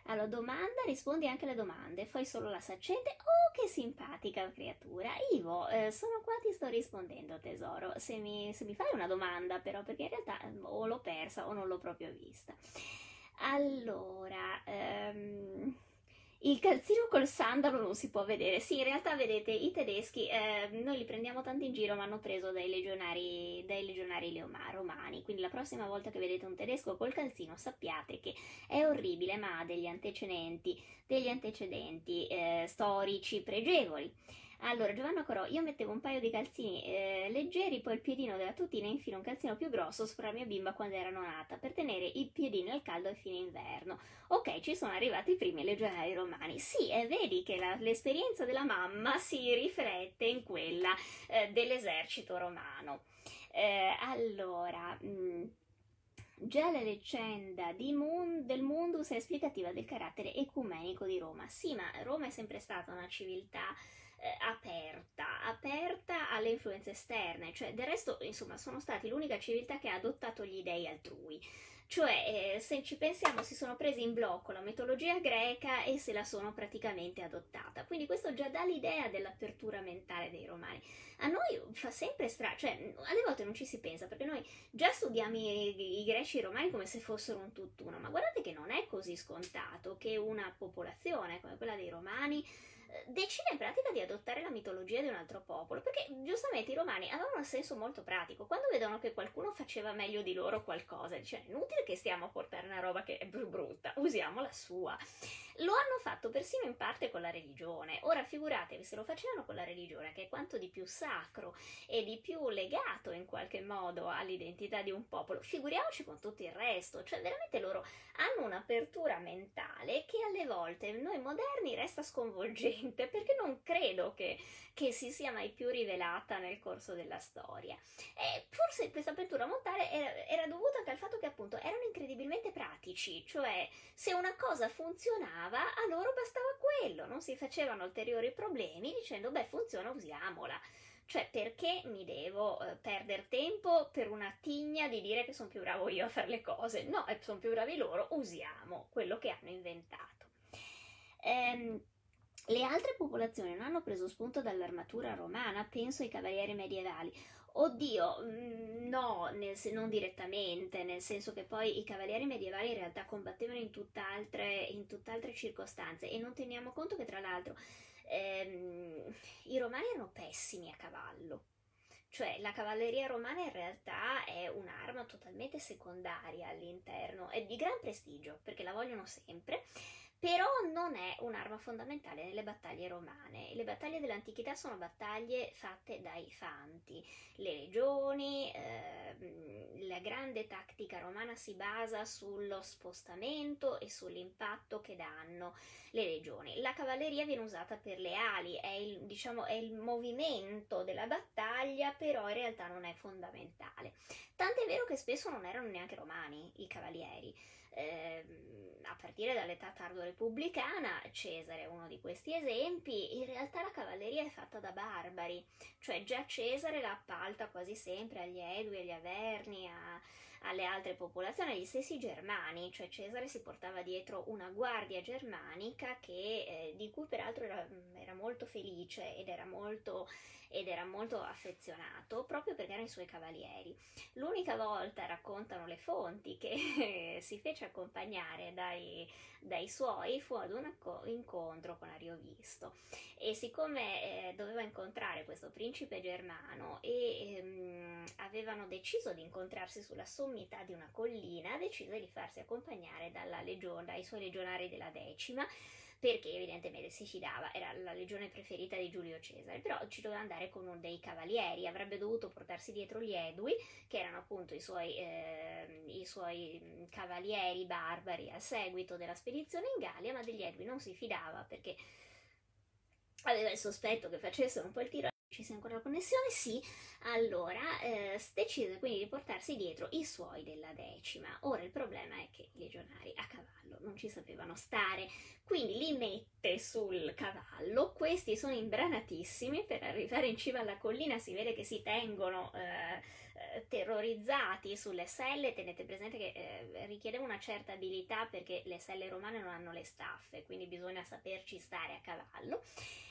Alla domanda rispondi anche alle domande, fai solo la saccente. Oh, che simpatica creatura! Ivo, eh, sono qua, ti sto rispondendo, tesoro. Se mi, se mi, fai una domanda, però, perché in realtà eh, o l'ho persa o non l'ho proprio vista. Allora, ehm, il calzino col sandalo non si può vedere. Sì, in realtà vedete, i tedeschi, eh, noi li prendiamo tanto in giro, ma hanno preso dai legionari, dai legionari leomar, romani. Quindi la prossima volta che vedete un tedesco col calzino sappiate che è orribile, ma ha degli antecedenti, degli antecedenti eh, storici pregevoli. Allora, Giovanna Corò, io mettevo un paio di calzini eh, leggeri, poi il piedino della tutina e infine un calzino più grosso sopra la mia bimba quando era nata, per tenere i piedini al caldo a fine inverno. Ok, ci sono arrivati i primi legionari romani. Sì, e vedi che la, l'esperienza della mamma si riflette in quella eh, dell'esercito romano. Eh, allora... Mh, mm, Già la leggenda Moon, del Mundus è esplicativa del carattere ecumenico di Roma. Sì, ma Roma è sempre stata una civiltà eh, aperta, aperta alle influenze esterne, cioè del resto, insomma, sono stati l'unica civiltà che ha adottato gli dei altrui. Cioè, eh, se ci pensiamo, si sono presi in blocco la mitologia greca e se la sono praticamente adottata. Quindi questo già dà l'idea dell'apertura mentale dei romani. A noi fa sempre strano, cioè, alle volte non ci si pensa, perché noi già studiamo i, i greci e i romani come se fossero un tutt'uno, ma guardate che non è così scontato che una popolazione come quella dei romani decide in pratica di adottare la mitologia di un altro popolo, perché giustamente i romani avevano un senso molto pratico. Quando vedono che qualcuno faceva meglio di loro qualcosa, dice è inutile che stiamo a portare una roba che è brutta, usiamo la sua. Lo hanno fatto persino in parte con la religione. Ora figuratevi se lo facevano con la religione, che è quanto di più sacro e di più legato in qualche modo all'identità di un popolo. Figuriamoci con tutto il resto, cioè veramente loro hanno un'apertura mentale che alle volte noi moderni resta sconvolgente perché non credo che, che si sia mai più rivelata nel corso della storia. E forse questa apertura mentale era, era dovuta anche al fatto che appunto erano incredibilmente pratici, cioè se una cosa funzionava funzionava, a loro bastava quello, non si facevano ulteriori problemi dicendo beh funziona, usiamola. Cioè, perché mi devo eh, perdere tempo per una tigna di dire che sono più bravo io a fare le cose? No, eh, sono più bravi loro, usiamo quello che hanno inventato. Ehm, le altre popolazioni non hanno preso spunto dall'armatura romana, penso ai cavalieri medievali. Oddio, mm, no, nel, non direttamente, nel senso che poi i cavalieri medievali in realtà combattevano in tutt'altre, in tutt'altre circostanze e non teniamo conto che tra l'altro ehm, i romani erano pessimi a cavallo. Cioè la cavalleria romana in realtà è un'arma totalmente secondaria all'interno, è di gran prestigio perché la vogliono sempre, però non è un'arma fondamentale nelle battaglie romane. Le battaglie dell'antichità sono battaglie fatte dai fanti. Le legioni, ehm, la grande tattica romana si basa sullo spostamento e sull'impatto che danno le legioni. La cavalleria viene usata per le ali, è il, diciamo, è il movimento della battaglia, però in realtà non è fondamentale. Tant'è vero che spesso non erano neanche romani i cavalieri eh, a partire dall'età tardo-repubblicana, Cesare è uno di questi esempi, in realtà la cavalleria è fatta da barbari, cioè già Cesare la appalta quasi sempre agli Edui, agli Averni, a, alle altre popolazioni, agli stessi germani, cioè Cesare si portava dietro una guardia germanica che, eh, di cui peraltro era, era molto felice ed era molto ed era molto affezionato proprio perché erano i suoi cavalieri. L'unica volta, raccontano le fonti, che si fece accompagnare dai, dai suoi fu ad un incontro con Ariovisto e siccome eh, doveva incontrare questo principe germano e ehm, avevano deciso di incontrarsi sulla sommità di una collina, decise di farsi accompagnare dalla legione, dai suoi legionari della decima perché evidentemente si fidava, era la legione preferita di Giulio Cesare, però ci doveva andare con dei cavalieri, avrebbe dovuto portarsi dietro gli Edui, che erano appunto i suoi, eh, i suoi mm, cavalieri barbari a seguito della spedizione in Gallia, ma degli Edui non si fidava perché aveva il sospetto che facessero un po' il tiro ci sia ancora la connessione, sì, allora eh, decise quindi di portarsi dietro i suoi della decima. Ora il problema è che i legionari a cavallo non ci sapevano stare, quindi li mette sul cavallo, questi sono imbranatissimi per arrivare in cima alla collina, si vede che si tengono... Eh, eh, terrorizzati sulle selle, tenete presente che eh, richiede una certa abilità perché le selle romane non hanno le staffe, quindi bisogna saperci stare a cavallo.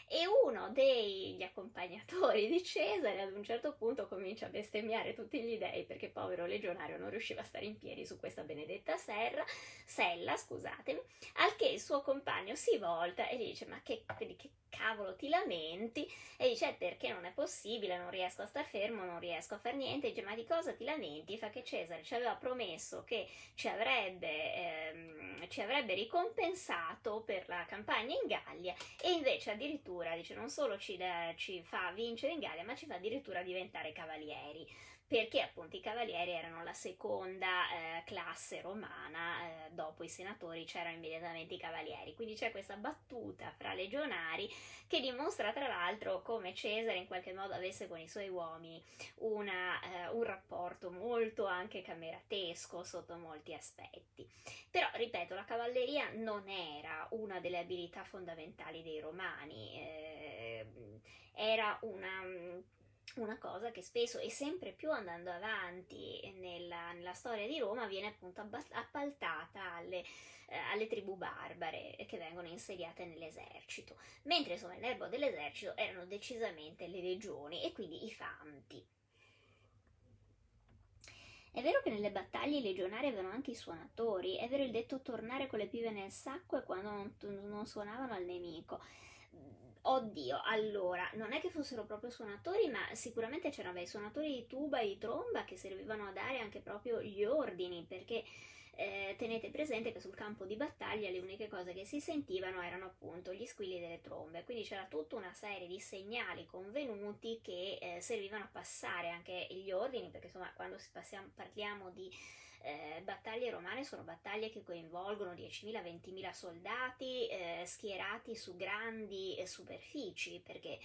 E uno degli accompagnatori di Cesare ad un certo punto comincia a bestemmiare tutti gli dei perché povero legionario non riusciva a stare in piedi su questa benedetta serra, sella, scusatemi, al che il suo compagno si volta e gli dice ma che, che cavolo ti lamenti? E dice perché non è possibile, non riesco a star fermo, non riesco a fare niente, dice ma di cosa ti lamenti? Fa che Cesare ci aveva promesso che ci avrebbe, ehm, ci avrebbe ricompensato per la campagna in Gallia e invece addirittura dice, non solo ci, da, ci fa vincere in Gallia, ma ci fa addirittura diventare cavalieri perché appunto i cavalieri erano la seconda eh, classe romana, eh, dopo i senatori c'erano immediatamente i cavalieri, quindi c'è questa battuta fra legionari che dimostra tra l'altro come Cesare in qualche modo avesse con i suoi uomini una, eh, un rapporto molto anche cameratesco sotto molti aspetti. Però, ripeto, la cavalleria non era una delle abilità fondamentali dei romani, eh, era una una cosa che spesso e sempre più andando avanti nella, nella storia di Roma viene appunto appaltata alle, eh, alle, tribù barbare che vengono insediate nell'esercito, mentre insomma l'erbo dell'esercito erano decisamente le legioni e quindi i fanti. È vero che nelle battaglie i legionari avevano anche i suonatori, è vero il detto tornare con le pive nel sacco e quando non, non suonavano al nemico Oddio, allora, non è che fossero proprio suonatori, ma sicuramente c'erano i suonatori di tuba e di tromba che servivano a dare anche proprio gli ordini, perché eh, tenete presente che sul campo di battaglia le uniche cose che si sentivano erano appunto gli squilli delle trombe, quindi c'era tutta una serie di segnali convenuti che eh, servivano a passare anche gli ordini, perché insomma quando passiamo, parliamo di eh, battaglie romane sono battaglie che coinvolgono 10.000, 20.000 soldati eh, schierati su grandi eh, superfici, perché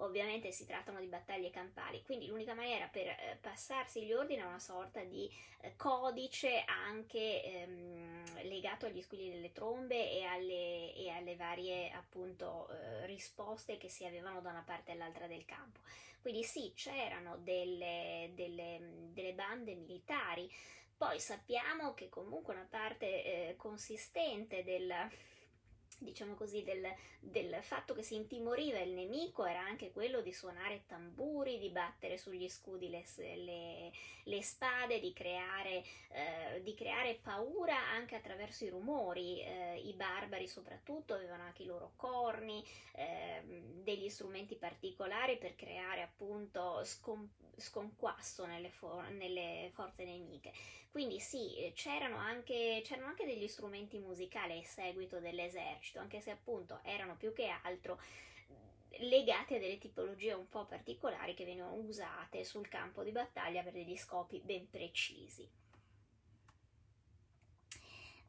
ovviamente si trattano di battaglie campali, quindi l'unica maniera per eh, passarsi gli ordini è una sorta di eh, codice anche ehm, legato agli squilli delle trombe e alle, e alle varie appunto eh, risposte che si avevano da una parte all'altra del campo. Quindi sì, c'erano delle, delle, delle bande militari, poi sappiamo che comunque una parte eh, consistente del, diciamo così, del, del, fatto che si intimoriva il nemico era anche quello di suonare tamburi, di battere sugli scudi le, le, le spade, di creare, eh, di creare, paura anche attraverso i rumori. Eh, I barbari soprattutto avevano anche i loro corni, eh, degli strumenti particolari per creare appunto scom- sconquasso nelle, for- nelle forze nemiche. Quindi sì, eh, c'erano anche, c'erano anche degli strumenti musicali a seguito dell'esercito, anche se appunto erano più che altro legati a delle tipologie un po' particolari che venivano usate sul campo di battaglia per degli scopi ben precisi.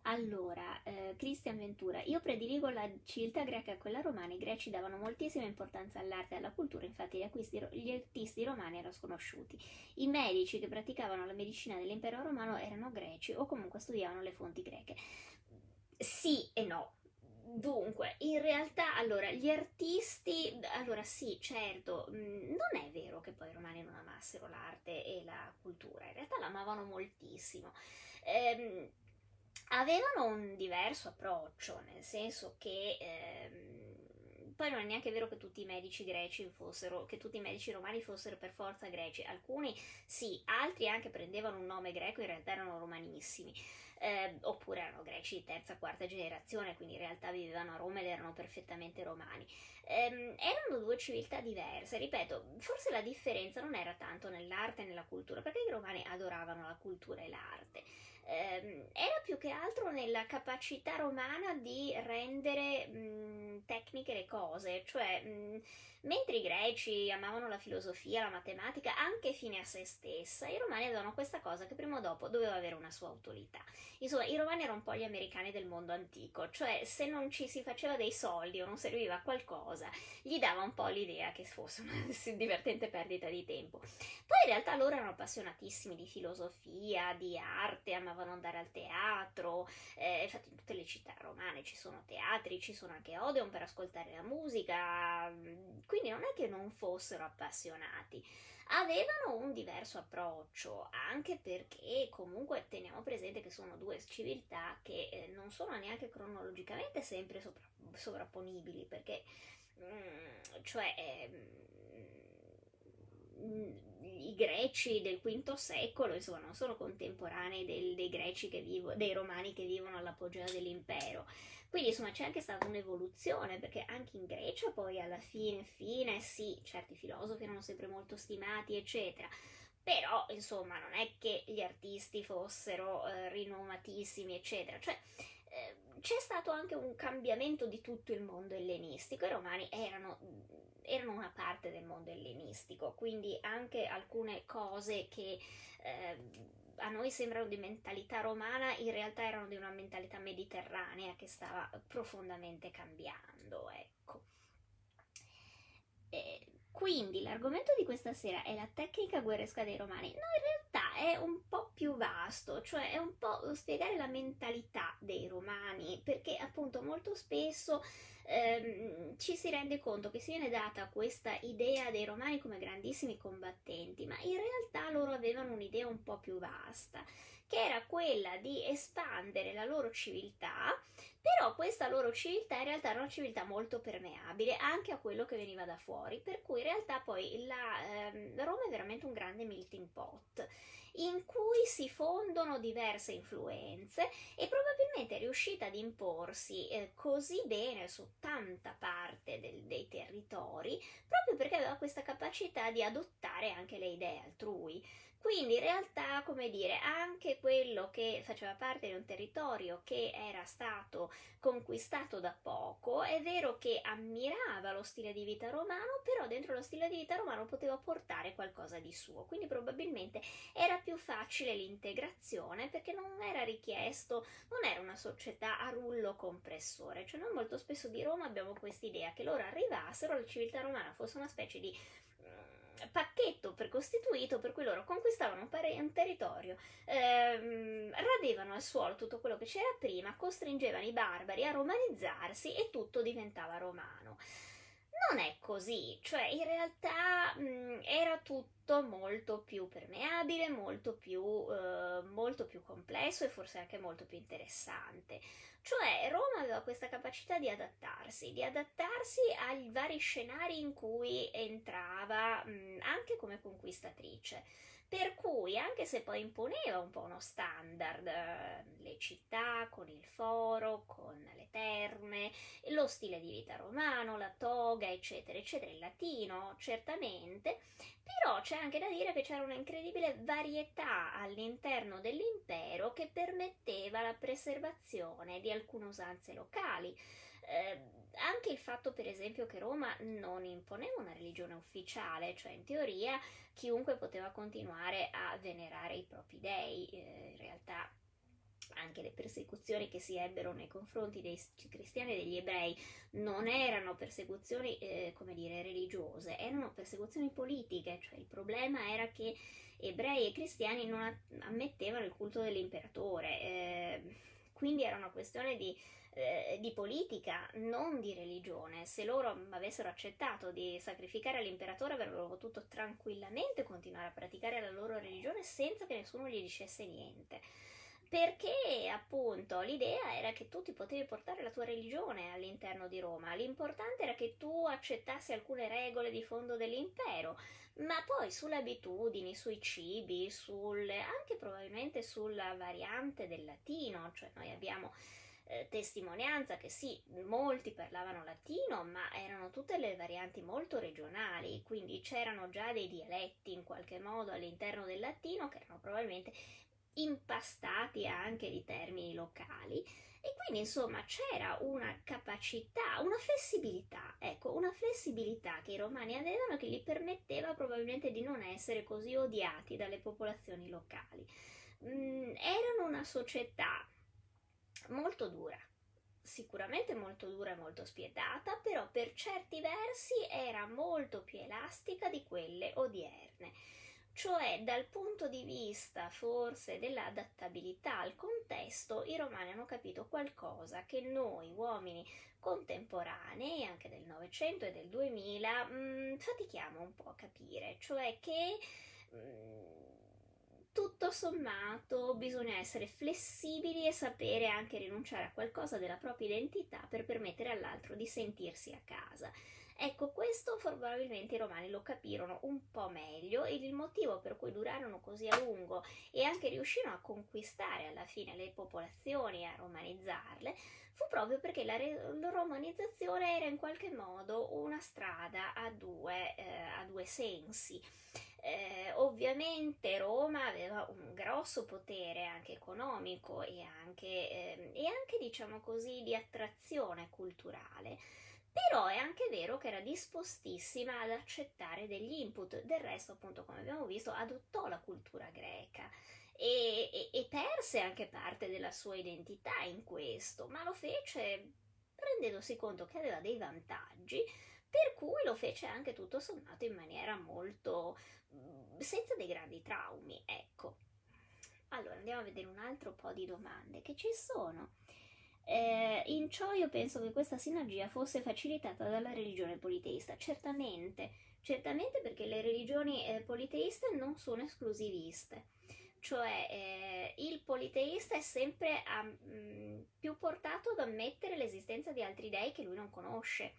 Allora, eh, Cristian Ventura, io prediligo la civiltà greca a quella romana, i greci davano moltissima importanza all'arte e alla cultura, infatti gli, acquisti, gli artisti romani erano sconosciuti. I medici che praticavano la medicina dell'impero romano erano greci o comunque studiavano le fonti greche. Sì e no, Dunque, in realtà, allora, gli artisti, allora sì, certo, mm, non è vero che poi i romani non amassero l'arte e la cultura, in realtà l'amavano moltissimo. Ehm, avevano un diverso approccio, nel senso che ehm, poi non è neanche vero che tutti i medici greci fossero, che tutti i medici romani fossero per forza greci, alcuni sì, altri anche prendevano un nome greco, in realtà erano romanissimi. Eh, oppure erano greci di terza, quarta generazione, quindi in realtà vivevano a Roma ed erano perfettamente romani. Eh, erano due civiltà diverse, ripeto, forse la differenza non era tanto nell'arte e nella cultura, perché i romani adoravano la cultura e l'arte ehm, era più che altro nella capacità romana di rendere mh, tecniche le cose, cioè mh, mentre i greci amavano la filosofia, la matematica, anche fine a se stessa, i romani avevano questa cosa che prima o dopo doveva avere una sua autorità. Insomma, i romani erano un po' gli americani del mondo antico, cioè se non ci si faceva dei soldi o non serviva a qualcosa, gli dava un po' l'idea che fosse una divertente perdita di tempo. Poi in realtà loro erano appassionatissimi di filosofia, di arte, amavano andare al teatro, eh, infatti in tutte le città romane ci sono teatri, ci sono anche Odeon per ascoltare la musica, quindi non è che non fossero appassionati avevano un diverso approccio, anche perché comunque teniamo presente che sono due civiltà che eh, non sono neanche cronologicamente sempre sopra- sovrapponibili, perché mm, cioè eh, i greci del V secolo insomma non sono contemporanei del, dei greci che vivono, dei romani che vivono all'apogeo dell'impero. Quindi insomma c'è anche stata un'evoluzione perché anche in Grecia poi alla fine, fine, sì, certi filosofi erano sempre molto stimati, eccetera. Però insomma non è che gli artisti fossero eh, rinomatissimi, eccetera. Cioè eh, c'è stato anche un cambiamento di tutto il mondo ellenistico. I romani erano, erano una parte del mondo ellenistico, quindi anche alcune cose che eh, a noi sembrano di mentalità romana, in realtà erano di una mentalità mediterranea che stava profondamente cambiando, ecco. E quindi l'argomento di questa sera è la tecnica guerresca dei romani. No, in realtà è un po' più vasto, cioè è un po' spiegare la mentalità dei romani, perché appunto molto spesso ehm, ci si rende conto che si viene data questa idea dei romani come grandissimi combattenti, ma in realtà loro avevano un'idea un po' più vasta, che era quella di espandere la loro civiltà, però questa loro civiltà in realtà era una civiltà molto permeabile anche a quello che veniva da fuori, per cui in realtà poi la, ehm, Roma è veramente un grande melting pot in cui si fondono diverse influenze e probabilmente è riuscita ad imporsi eh, così bene su tanta parte del, dei territori proprio perché aveva questa capacità di adottare anche le idee altrui. Quindi in realtà, come dire, anche quello che faceva parte di un territorio che era stato conquistato da poco, è vero che ammirava lo stile di vita romano, però dentro lo stile di vita romano poteva portare qualcosa di suo. Quindi probabilmente era più facile l'integrazione perché non era richiesto, non era una società a rullo compressore. Cioè noi molto spesso di Roma abbiamo questa idea che loro arrivassero, la civiltà romana fosse una specie di pacchetto precostituito per cui loro conquistavano un, pare- un territorio, ehm, radevano al suolo tutto quello che c'era prima, costringevano i barbari a romanizzarsi e tutto diventava romano. Non è così, cioè in realtà mh, era tutto molto più permeabile, molto più, eh, molto più complesso e forse anche molto più interessante. Cioè Roma aveva questa capacità di adattarsi, di adattarsi ai vari scenari in cui entrava mh, anche come conquistatrice. Per cui, anche se poi imponeva un po' uno standard, eh, le città con il foro, con le terme, lo stile di vita romano, la toga, eccetera, eccetera, il latino, certamente, però c'è anche da dire che c'era un'incredibile varietà all'interno dell'impero che permetteva la preservazione di alcune usanze locali. Eh, anche il fatto, per esempio, che Roma non imponeva una religione ufficiale, cioè in teoria chiunque poteva continuare a venerare i propri dei, eh, in realtà anche le persecuzioni che si ebbero nei confronti dei cristiani e degli ebrei non erano persecuzioni, eh, come dire, religiose, erano persecuzioni politiche, cioè il problema era che ebrei e cristiani non ammettevano il culto dell'imperatore, eh, quindi era una questione di eh, di politica, non di religione. Se loro avessero accettato di sacrificare all'imperatore avrebbero potuto tranquillamente continuare a praticare la loro religione senza che nessuno gli dicesse niente. Perché appunto l'idea era che tu ti potevi portare la tua religione all'interno di Roma, l'importante era che tu accettassi alcune regole di fondo dell'impero, ma poi sulle abitudini, sui cibi, sul, anche probabilmente sulla variante del latino, cioè noi abbiamo eh, testimonianza che sì, molti parlavano latino, ma erano tutte le varianti molto regionali, quindi c'erano già dei dialetti in qualche modo all'interno del latino che erano probabilmente impastati anche di termini locali e quindi insomma c'era una capacità, una flessibilità, ecco, una flessibilità che i romani avevano che gli permetteva probabilmente di non essere così odiati dalle popolazioni locali. Mm, erano una società molto dura, sicuramente molto dura e molto spietata, però per certi versi era molto più elastica di quelle odierne. Cioè dal punto di vista forse dell'adattabilità al contesto, i romani hanno capito qualcosa che noi uomini contemporanei, anche del Novecento e del 2000, mh, mm, fatichiamo un po' a capire, cioè che mh, mm, tutto sommato bisogna essere flessibili e sapere anche rinunciare a qualcosa della propria identità per permettere all'altro di sentirsi a casa. Ecco, questo probabilmente i romani lo capirono un po' meglio e il motivo per cui durarono così a lungo e anche riuscirono a conquistare alla fine le popolazioni e a romanizzarle fu proprio perché la, re- la romanizzazione era in qualche modo una strada a due, eh, a due sensi. Eh, ovviamente Roma aveva un grosso potere anche economico e anche, eh, e anche diciamo così, di attrazione culturale però è anche vero che era dispostissima ad accettare degli input, del resto appunto come abbiamo visto adottò la cultura greca e, e, e perse anche parte della sua identità in questo, ma lo fece rendendosi conto che aveva dei vantaggi, per cui lo fece anche tutto sommato in maniera molto mm, senza dei grandi traumi, ecco. Allora andiamo a vedere un altro po' di domande che ci sono. Eh, in ciò io penso che questa sinergia fosse facilitata dalla religione politeista, certamente, certamente perché le religioni eh, politeiste non sono esclusiviste, cioè eh, il politeista è sempre a, mh, mm, più portato ad ammettere l'esistenza di altri dei che lui non conosce.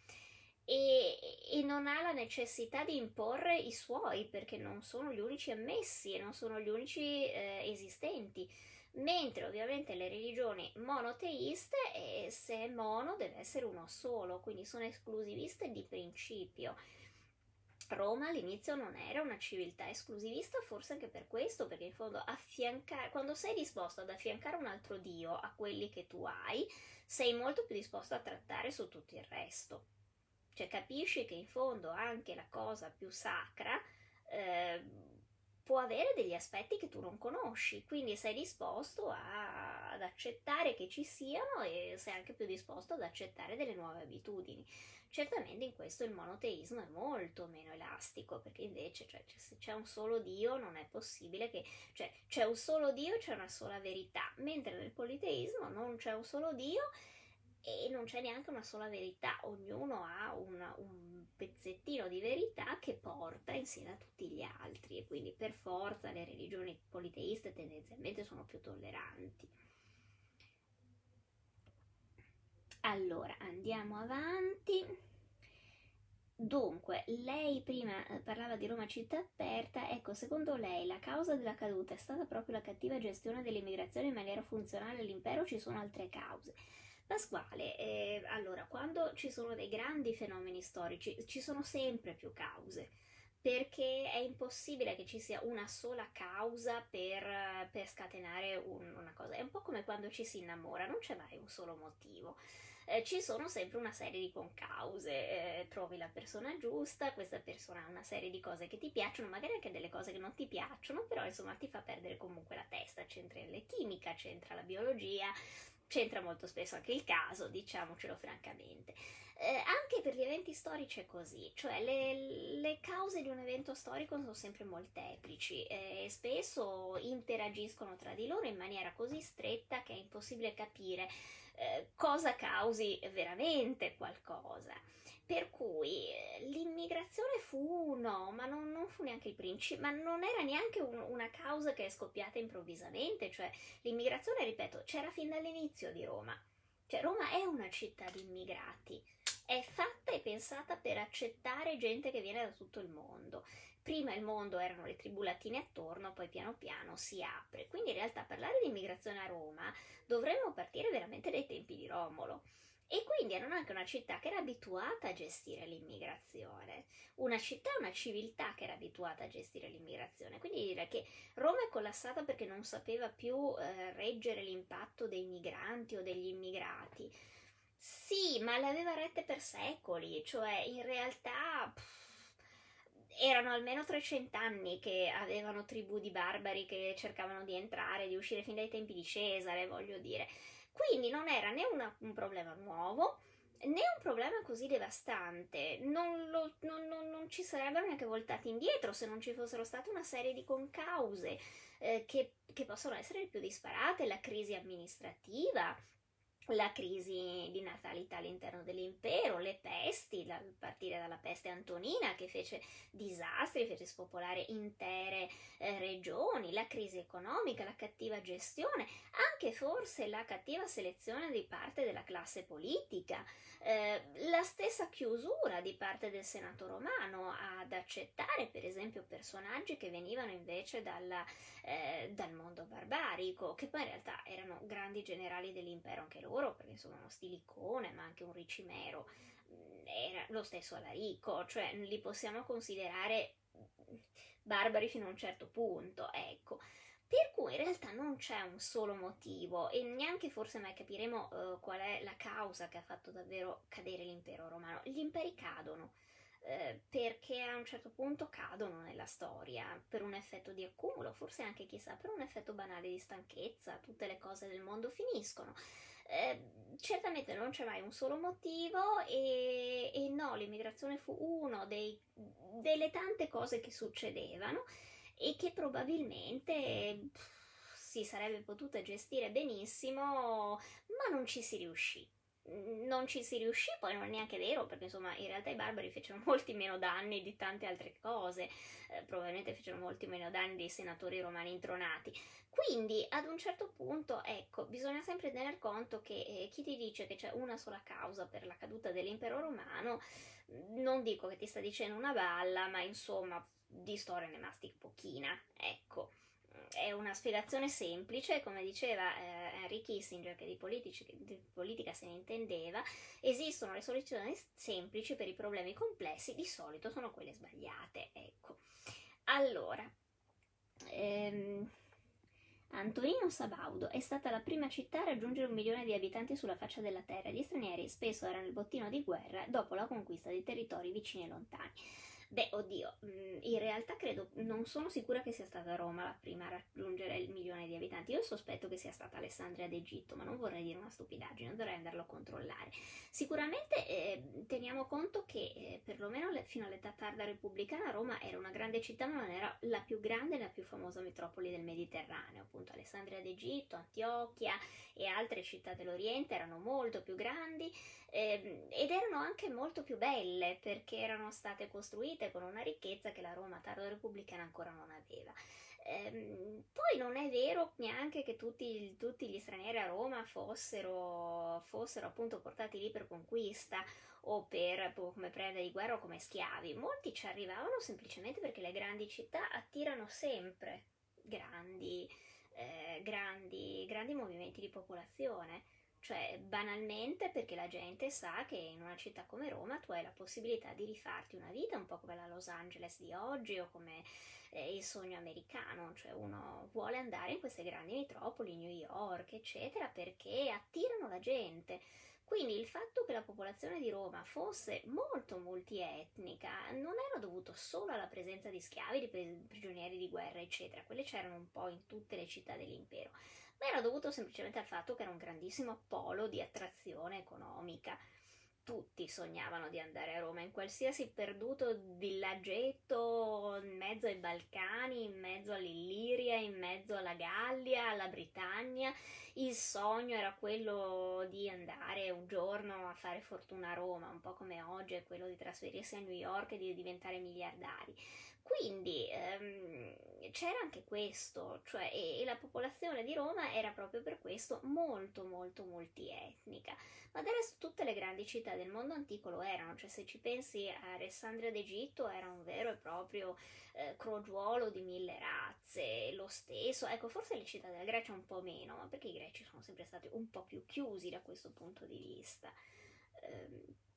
E, e, non ha la necessità di imporre i suoi perché non sono gli unici ammessi e non sono gli unici eh, esistenti mentre ovviamente le religioni monoteiste, eh, se è mono deve essere uno solo, quindi sono esclusiviste di principio. Roma all'inizio non era una civiltà esclusivista, forse anche per questo, perché in fondo affiancare, quando sei disposto ad affiancare un altro dio a quelli che tu hai, sei molto più disposto a trattare su tutto il resto. Cioè capisci che in fondo anche la cosa più sacra eh, può avere degli aspetti che tu non conosci, quindi sei disposto a, ad accettare che ci siano e sei anche più disposto ad accettare delle nuove abitudini. Certamente in questo il monoteismo è molto meno elastico, perché invece cioè, se c'è un solo Dio non è possibile che... cioè c'è un solo Dio e c'è una sola verità, mentre nel politeismo non c'è un solo Dio e non c'è neanche una sola verità, ognuno ha una, un pezzettino di verità che porta insieme a tutti gli altri e quindi per forza le religioni politeiste tendenzialmente sono più tolleranti. Allora, andiamo avanti. Dunque, lei prima eh, parlava di Roma città aperta, ecco, secondo lei la causa della caduta è stata proprio la cattiva gestione dell'immigrazione in maniera funzionale all'impero o ci sono altre cause? Pasquale, eh, allora, quando ci sono dei grandi fenomeni storici, ci sono sempre più cause, perché è impossibile che ci sia una sola causa per, per scatenare un, una cosa. È un po' come quando ci si innamora, non c'è mai un solo motivo. Eh, ci sono sempre una serie di concause, eh, trovi la persona giusta, questa persona ha una serie di cose che ti piacciono, magari anche delle cose che non ti piacciono, però insomma ti fa perdere comunque la testa, c'entra la chimica, c'entra la biologia, c'entra molto spesso anche il caso, diciamocelo francamente. Eh, anche per gli eventi storici è così, cioè le, le, cause di un evento storico sono sempre molteplici e spesso interagiscono tra di loro in maniera così stretta che è impossibile capire eh, cosa causi veramente qualcosa. Per cui eh, l'immigrazione fu no, ma non, non fu neanche il principio, ma non era neanche un, una causa che è scoppiata improvvisamente, cioè l'immigrazione, ripeto, c'era fin dall'inizio di Roma. Cioè Roma è una città di immigrati, è fatta e pensata per accettare gente che viene da tutto il mondo. Prima il mondo erano le tribù latine attorno, poi piano piano si apre. Quindi in realtà parlare di immigrazione a Roma dovremmo partire veramente dai tempi di e quindi erano anche una città che era abituata a gestire l'immigrazione, una città, una civiltà che era abituata a gestire l'immigrazione. Quindi dire che Roma è collassata perché non sapeva più eh, reggere l'impatto dei migranti o degli immigrati. Sì, ma le aveva rette per secoli, cioè in realtà pff, erano almeno 300 anni che avevano tribù di barbari che cercavano di entrare, di uscire fin dai tempi di Cesare, voglio dire. Quindi non era né una, un problema nuovo né un problema così devastante. Non, lo, non, non, non, ci sarebbero neanche voltati indietro se non ci fossero state una serie di concause eh, che, che possono essere le più disparate, la crisi amministrativa, la crisi di natalità all'interno dell'impero, le pesti, a partire dalla peste antonina che fece disastri, fece spopolare intere eh, regioni, la crisi economica, la cattiva gestione, anche forse la cattiva selezione di parte della classe politica, eh, la stessa chiusura di parte del Senato romano ad accettare per esempio personaggi che venivano invece dalla, eh, dal mondo barbarico, che poi in realtà erano grandi generali dell'impero anche loro, perché sono uno stilicone, ma anche un ricimero, mm, era lo stesso Alarico, cioè li possiamo considerare barbari fino a un certo punto, ecco. Per cui in realtà non c'è un solo motivo e neanche forse mai capiremo uh, qual è la causa che ha fatto davvero cadere l'impero romano. Gli imperi cadono eh, perché a un certo punto cadono nella storia per un effetto di accumulo, forse anche chissà per un effetto banale di stanchezza, tutte le cose del mondo finiscono. Eh, certamente non c'è mai un solo motivo e, e no, l'immigrazione fu dei, delle tante cose che succedevano e che probabilmente si sarebbe potuta gestire benissimo, ma non ci si riuscì. Non ci si riuscì, poi non è neanche vero, perché insomma in realtà i barbari fecero molti meno danni di tante altre cose, eh, probabilmente fecero molti meno danni dei senatori romani intronati. Quindi ad un certo punto, ecco, bisogna sempre tener conto che eh, chi ti dice che c'è una sola causa per la caduta dell'impero romano, non dico che ti sta dicendo una balla, ma insomma di storia ne mastic pochina, ecco. È una spiegazione semplice, come diceva eh, Henry Kissinger, che di, politici, di politica se ne intendeva, esistono le soluzioni semplici per i problemi complessi, di solito sono quelle sbagliate, ecco. Allora, ehm, Antonino Sabaudo è stata la prima città a raggiungere un milione di abitanti sulla faccia della terra. Gli stranieri spesso erano il bottino di guerra dopo la conquista di territori vicini e lontani. Beh, oddio, mm, in realtà credo, non sono sicura che sia stata Roma la prima a raggiungere il milione di abitanti. Io sospetto che sia stata Alessandria d'Egitto, ma non vorrei dire una stupidaggine, dovrei andarlo a controllare. Sicuramente eh, teniamo conto che eh, perlomeno le, fino all'età tarda repubblicana Roma era una grande città, ma non era la più grande e la più famosa metropoli del Mediterraneo. Appunto, Alessandria d'Egitto, Antiochia e altre città dell'Oriente erano molto più grandi eh, ed erano anche molto più belle perché erano state costruite con una ricchezza che la Roma tardo repubblicana ancora non aveva. Eh, poi non è vero neanche che tutti, tutti gli stranieri a Roma fossero, fossero, appunto portati lì per conquista o per, come preda di guerra o come schiavi. Molti ci arrivavano semplicemente perché le grandi città attirano sempre grandi, eh, grandi, grandi movimenti di popolazione. Cioè, banalmente perché la gente sa che in una città come Roma tu hai la possibilità di rifarti una vita un po' come la Los Angeles di oggi o come eh, il sogno americano, cioè uno vuole andare in queste grandi metropoli, New York, eccetera, perché attirano la gente. Quindi il fatto che la popolazione di Roma fosse molto multietnica non era dovuto solo alla presenza di schiavi, di prigionieri di guerra, eccetera, quelle c'erano un po' in tutte le città dell'impero, ma era dovuto semplicemente al fatto che era un grandissimo polo di attrazione economica. Tutti sognavano di andare a Roma, in qualsiasi perduto villaggetto, in mezzo ai Balcani, in mezzo all'Illiria, in mezzo alla Gallia, alla Britannia. Il sogno era quello di andare un giorno a fare fortuna a Roma, un po' come oggi è quello di trasferirsi a New York e di diventare miliardari Quindi ehm, c'era anche questo, cioè, e, e, la popolazione di Roma era proprio per questo molto molto multietnica. Ma del resto tutte le grandi città del mondo antico lo erano, cioè se ci pensi Alessandria d'Egitto era un vero e proprio eh, crogiuolo di mille razze, lo stesso, ecco forse le città della Grecia un po' meno, ma perché i greci sono sempre stati un po' più chiusi da questo punto di vista. Eh,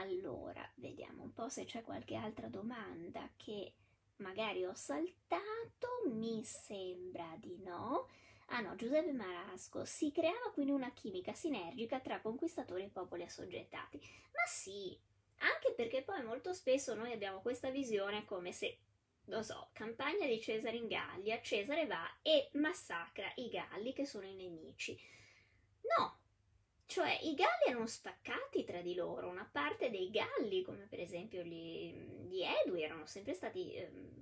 allora, vediamo un po' se c'è qualche altra domanda che magari ho saltato, mi sembra di no. Ah no, Giuseppe Marasco, si creava quindi una chimica sinergica tra conquistatori e popoli assoggettati. Ma sì, anche perché poi molto spesso noi abbiamo questa visione come se, non so, campagna di Cesare in Gallia, Cesare va e massacra i Galli che sono i nemici. No, cioè i Galli erano staccati tra di loro, una parte dei Galli, come per esempio gli, gli Edui, erano sempre stati ehm,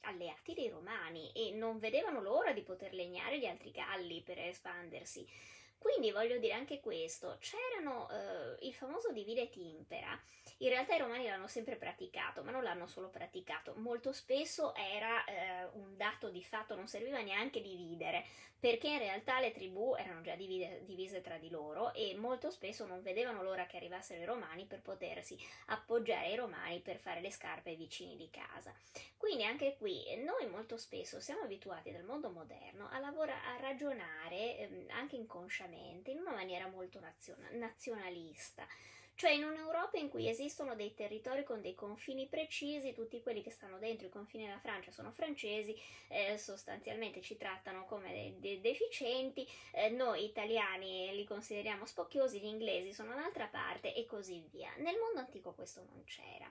alleati dei Romani e non vedevano l'ora di poter legnare gli altri Galli per espandersi. Quindi voglio dire anche questo, c'erano eh, il famoso divide et impera, in realtà i romani l'hanno sempre praticato, ma non l'hanno solo praticato, molto spesso era eh, un dato di fatto, non serviva neanche dividere, perché in realtà le tribù erano già divide, divise tra di loro e molto spesso non vedevano l'ora che arrivassero i romani per potersi appoggiare ai romani per fare le scarpe ai vicini di casa. Quindi anche qui noi molto spesso siamo abituati dal mondo moderno a, lavorare, a ragionare eh, anche inconsciamente in una maniera molto naziona- nazionalista. Cioè in un'Europa in cui esistono dei territori con dei confini precisi, tutti quelli che stanno dentro i confini della Francia sono francesi, eh, sostanzialmente ci trattano come dei, dei deficienti, eh, noi italiani li consideriamo spocchiosi, gli inglesi sono un'altra parte e così via. Nel mondo antico questo non c'era.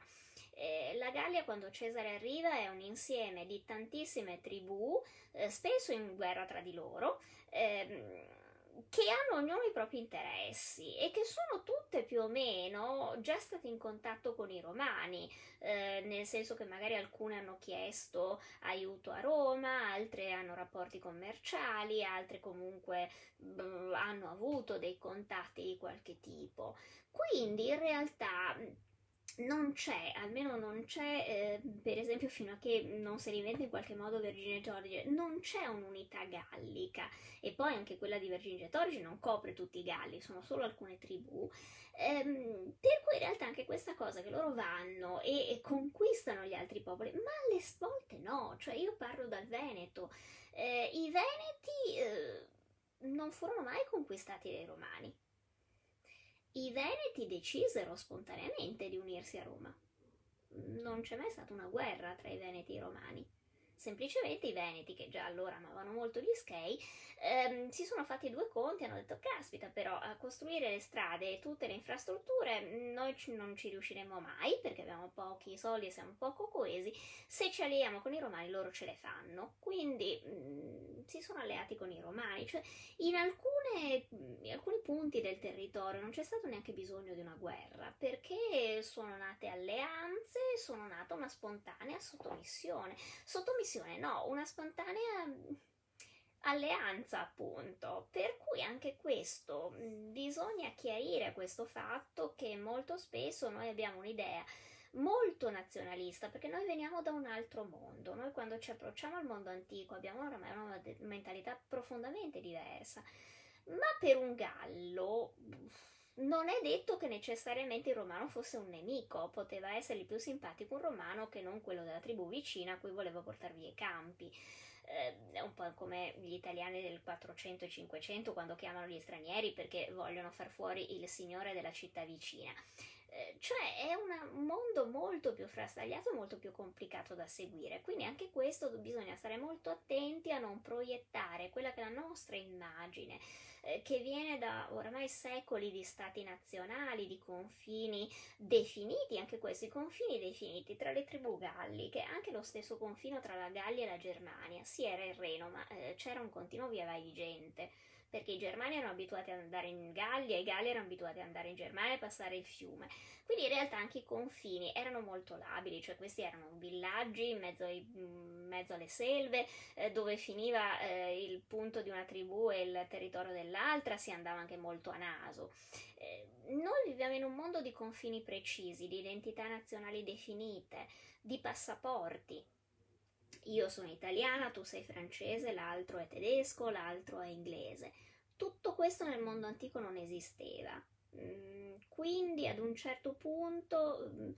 Eh, la Gallia quando Cesare arriva è un insieme di tantissime tribù, eh, spesso in guerra tra di loro, ehm, che hanno ognuno i propri interessi e che sono tutte più o meno già state in contatto con i romani, eh, nel senso che magari alcune hanno chiesto aiuto a Roma, altre hanno rapporti commerciali, altre comunque bh, hanno avuto dei contatti di qualche tipo. Quindi in realtà non c'è, almeno non c'è, eh, per esempio fino a che non si rivende in qualche modo Vercingetorige, non c'è un'unità gallica. E poi anche quella di Vercingetorige non copre tutti i galli, sono solo alcune tribù, ehm, per cui in realtà anche questa cosa che loro vanno e, e conquistano gli altri popoli, ma alle svolte no, cioè io parlo dal Veneto, eh, i Veneti eh, non furono mai conquistati dai Romani i Veneti decisero spontaneamente di unirsi a Roma. Non c'è mai stata una guerra tra i Veneti e i Romani. Semplicemente i Veneti, che già allora amavano molto gli Schei, ehm, si sono fatti due conti e hanno detto: Caspita, però a costruire le strade e tutte le infrastrutture noi ci, non ci riusciremo mai perché abbiamo pochi soldi e siamo poco coesi. Se ci alleiamo con i Romani, loro ce le fanno. Quindi mh, mm, si sono alleati con i Romani. Cioè, in, alcune, in alcuni punti del territorio non c'è stato neanche bisogno di una guerra perché sono nate alleanze, sono nata una spontanea sottomissione. Sottomissione missione, no, una spontanea mm, alleanza appunto. Per cui anche questo mm, bisogna chiarire questo fatto che molto spesso noi abbiamo un'idea molto nazionalista perché noi veniamo da un altro mondo. Noi quando ci approcciamo al mondo antico abbiamo oramai una mentalità profondamente diversa. Ma per un gallo non è detto che necessariamente il romano fosse un nemico, poteva essergli più simpatico un romano che non quello della tribù vicina a cui voleva portare via i campi. Eh, è un po' come gli italiani del 400 e 500 quando chiamano gli stranieri perché vogliono far fuori il signore della città vicina. Eh, cioè è un mondo molto più frastagliato molto più complicato da seguire, quindi anche questo bisogna stare molto attenti a non proiettare quella che è la nostra immagine eh, che viene da oramai secoli di stati nazionali, di confini definiti, anche questi confini definiti tra le tribù galliche, anche lo stesso confino tra la Gallia e la Germania, sì era il Reno, ma eh, c'era un continuo via vai di gente perché i germani erano abituati ad andare in Gallia, i galli erano abituati ad andare in Germania e passare il fiume. Quindi in realtà anche i confini erano molto labili, cioè questi erano villaggi in mezzo, ai, in mezzo alle selve, eh, dove finiva eh, il punto di una tribù e il territorio dell'altra, si andava anche molto a naso. Eh, noi viviamo in un mondo di confini precisi, di identità nazionali definite, di passaporti. Io sono italiana, tu sei francese, l'altro è tedesco, l'altro è inglese. Tutto questo nel mondo antico non esisteva. Mm, quindi ad un certo punto mm,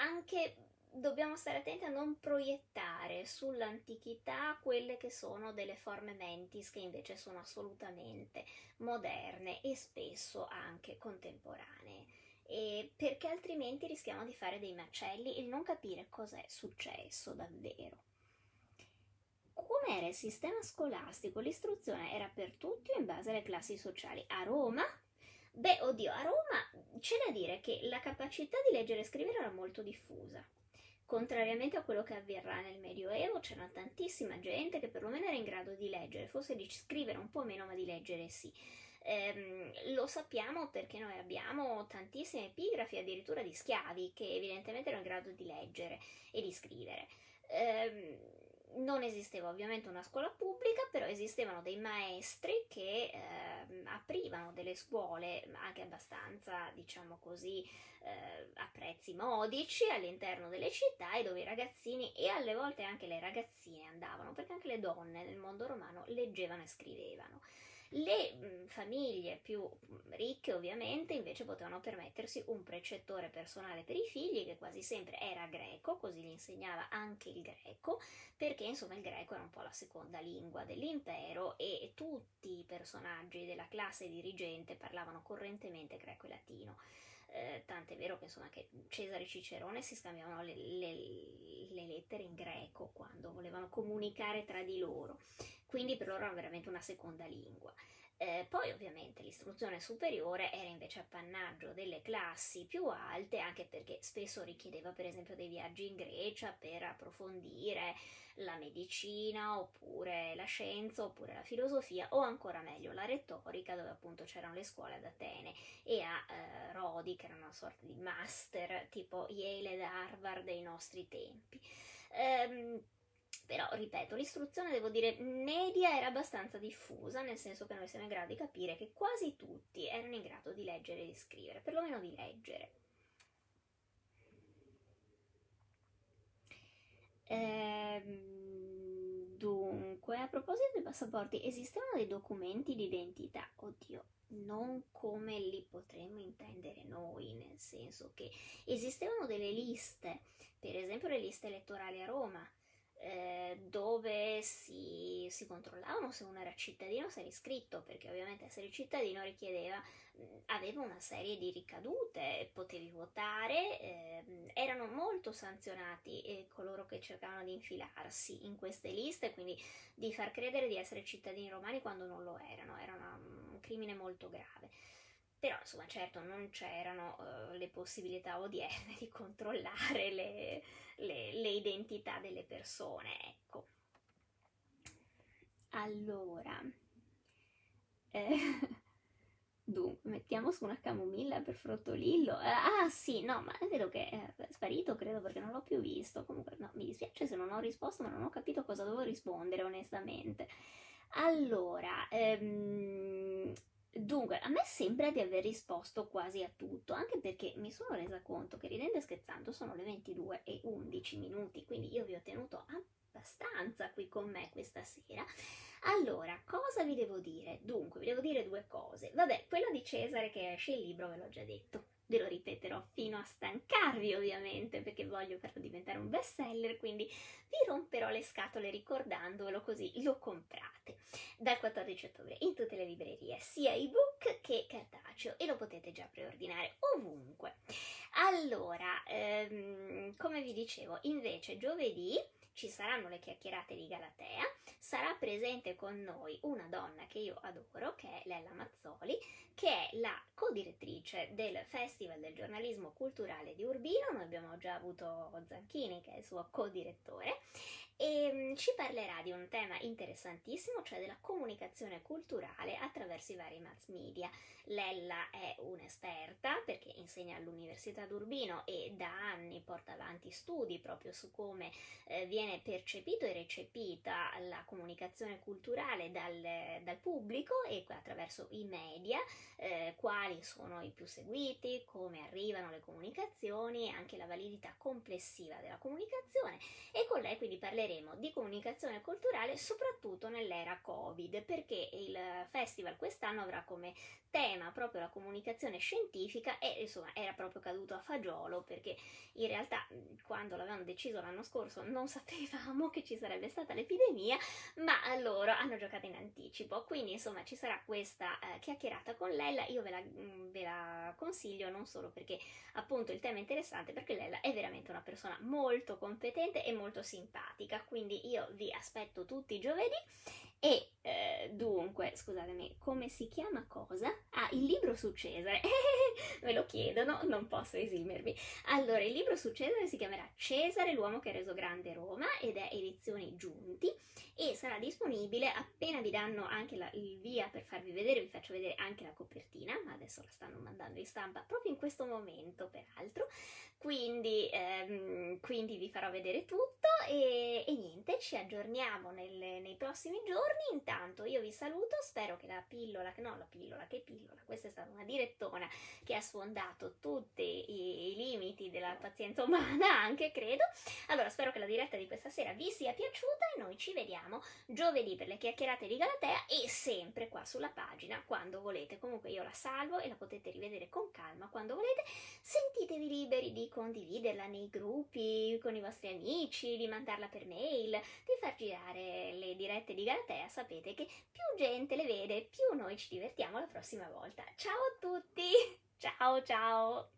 anche dobbiamo stare attenti a non proiettare sull'antichità quelle che sono delle forme mentis che invece sono assolutamente moderne e spesso anche contemporanee. E perché altrimenti rischiamo di fare dei macelli e non capire cos'è successo davvero. Come era il sistema scolastico? L'istruzione era per tutti in base alle classi sociali. A Roma Beh, oddio, a Roma c'è da dire che la capacità di leggere e scrivere era molto diffusa. Contrariamente a quello che avverrà nel Medioevo, c'era tantissima gente che perlomeno era in grado di leggere, forse di scrivere un po' meno, ma di leggere sì. Ehm, lo sappiamo perché noi abbiamo tantissime epigrafi, addirittura di schiavi, che evidentemente erano in grado di leggere e di scrivere. Ehm, non esisteva ovviamente una scuola pubblica, però esistevano dei maestri che eh, aprivano delle scuole anche abbastanza, diciamo così, eh, a prezzi modici all'interno delle città e dove i ragazzini e alle volte anche le ragazzine andavano, perché anche le donne nel mondo romano leggevano e scrivevano. Le mm, famiglie più mm, ricche ovviamente invece potevano permettersi un precettore personale per i figli che quasi sempre era greco, così gli insegnava anche il greco, perché insomma il greco era un po' la seconda lingua dell'impero e tutti i personaggi della classe dirigente parlavano correntemente greco e latino. Eh, tant'è vero che insomma che Cesare e Cicerone si scambiavano le, le, le, lettere in greco quando volevano comunicare tra di loro, quindi per loro era veramente una seconda lingua. Eh, poi ovviamente l'istruzione superiore era invece appannaggio delle classi più alte, anche perché spesso richiedeva per esempio dei viaggi in Grecia per approfondire la medicina oppure la scienza oppure la filosofia o ancora meglio la retorica dove appunto c'erano le scuole ad Atene e a eh, Rodi che era una sorta di master tipo Yale ed Harvard dei nostri tempi. Ehm, però, ripeto, l'istruzione, devo dire, media era abbastanza diffusa, nel senso che noi siamo in grado di capire che quasi tutti erano in grado di leggere e di scrivere, perlomeno di leggere. Ehm, dunque, a proposito dei passaporti, esistevano dei documenti di identità? Oddio, non come li potremmo intendere noi, nel senso che esistevano delle liste, per esempio le liste elettorali a Roma, eh, dove si, si, controllavano se uno era cittadino o se era iscritto, perché ovviamente essere cittadino richiedeva, aveva una serie di ricadute, potevi votare, eh, erano molto sanzionati eh, coloro che cercavano di infilarsi in queste liste, quindi di far credere di essere cittadini romani quando non lo erano, era una, un crimine molto grave. Però insomma certo non c'erano uh, le possibilità odierne di controllare le, le, le identità delle persone, ecco. Allora, eh, dunque, mettiamo su una camomilla per Frottolillo. Eh, ah sì, no, ma è vero che è sparito, credo, perché non l'ho più visto. Comunque, no, mi dispiace se non ho risposto, ma non ho capito cosa dovevo rispondere, onestamente. Allora, ehm, Dunque, a me sembra di aver risposto quasi a tutto, anche perché mi sono resa conto che ridendo e scherzando sono le 22 e 11 minuti, quindi io vi ho tenuto abbastanza qui con me questa sera. Allora, cosa vi devo dire? Dunque, vi devo dire due cose. Vabbè, quello di Cesare che esce il libro ve l'ho già detto ve lo ripeterò fino a stancarvi ovviamente perché voglio farlo diventare un best seller quindi vi romperò le scatole ricordandovelo così lo comprate. Dal 14 ottobre in tutte le librerie sia ebook che cartaceo e lo potete già preordinare ovunque. Allora ehm, come vi dicevo invece giovedì ci saranno le chiacchierate di Galatea, sarà presente con noi una donna che io adoro, che è Lella Mazzoli, che è la co-direttrice del Festival del giornalismo culturale di Urbino, noi abbiamo già avuto Zanchini che è il suo co-direttore, e mm, ci parlerà di un tema interessantissimo, cioè della comunicazione culturale attraverso i vari mass media. Lella è un'esperta perché insegna all'Università d'Urbino e da anni porta avanti studi proprio su come eh, viene percepito e recepita la comunicazione culturale dal, dal pubblico e attraverso i media, eh, quali sono i più seguiti, come arrivano le comunicazioni, anche la validità complessiva della comunicazione e con lei quindi parleremo di comunicazione culturale soprattutto nell'era Covid perché il festival quest'anno avrà come tema proprio la comunicazione scientifica e insomma era proprio caduto a fagiolo perché in realtà quando l'avevano deciso l'anno scorso non sapevamo che ci sarebbe stata l'epidemia ma loro hanno giocato in anticipo. Quindi insomma ci sarà questa eh, chiacchierata con Lella. Io ve la, ve la consiglio non solo perché appunto il tema è interessante perché Lella è veramente una persona molto competente e molto simpatica quindi io vi aspetto tutti giovedì e eh, dunque, scusatemi, come si chiama cosa? Ah, il libro su Cesare. Me lo chiedono, non posso esimermi. Allora, il libro su Cesare si chiamerà Cesare, l'uomo che ha reso grande Roma ed è edizioni Giunti e sarà disponibile appena vi danno anche la, il via per farvi vedere, vi faccio vedere anche la copertina, ma adesso la stanno mandando in stampa proprio in questo momento, peraltro. Quindi, ehm, quindi vi farò vedere tutto e, e niente, ci aggiorniamo nel, nei prossimi giorni. Intanto io vi saluto, spero che la pillola, no la pillola, che pillola, questa è stata una direttona che ha sfondato tutti i, i limiti della pazienza umana, anche credo. Allora spero che la diretta di questa sera vi sia piaciuta e noi ci vediamo giovedì per le chiacchierate di Galatea e sempre qua sulla pagina quando volete. Comunque io la salvo e la potete rivedere con calma quando volete. Sentitevi liberi di condividerla nei gruppi con i vostri amici, di mandarla per mail, di far girare le dirette di Galatea. Sapete che più gente le vede, più noi ci divertiamo la prossima volta. Ciao a tutti! Ciao ciao!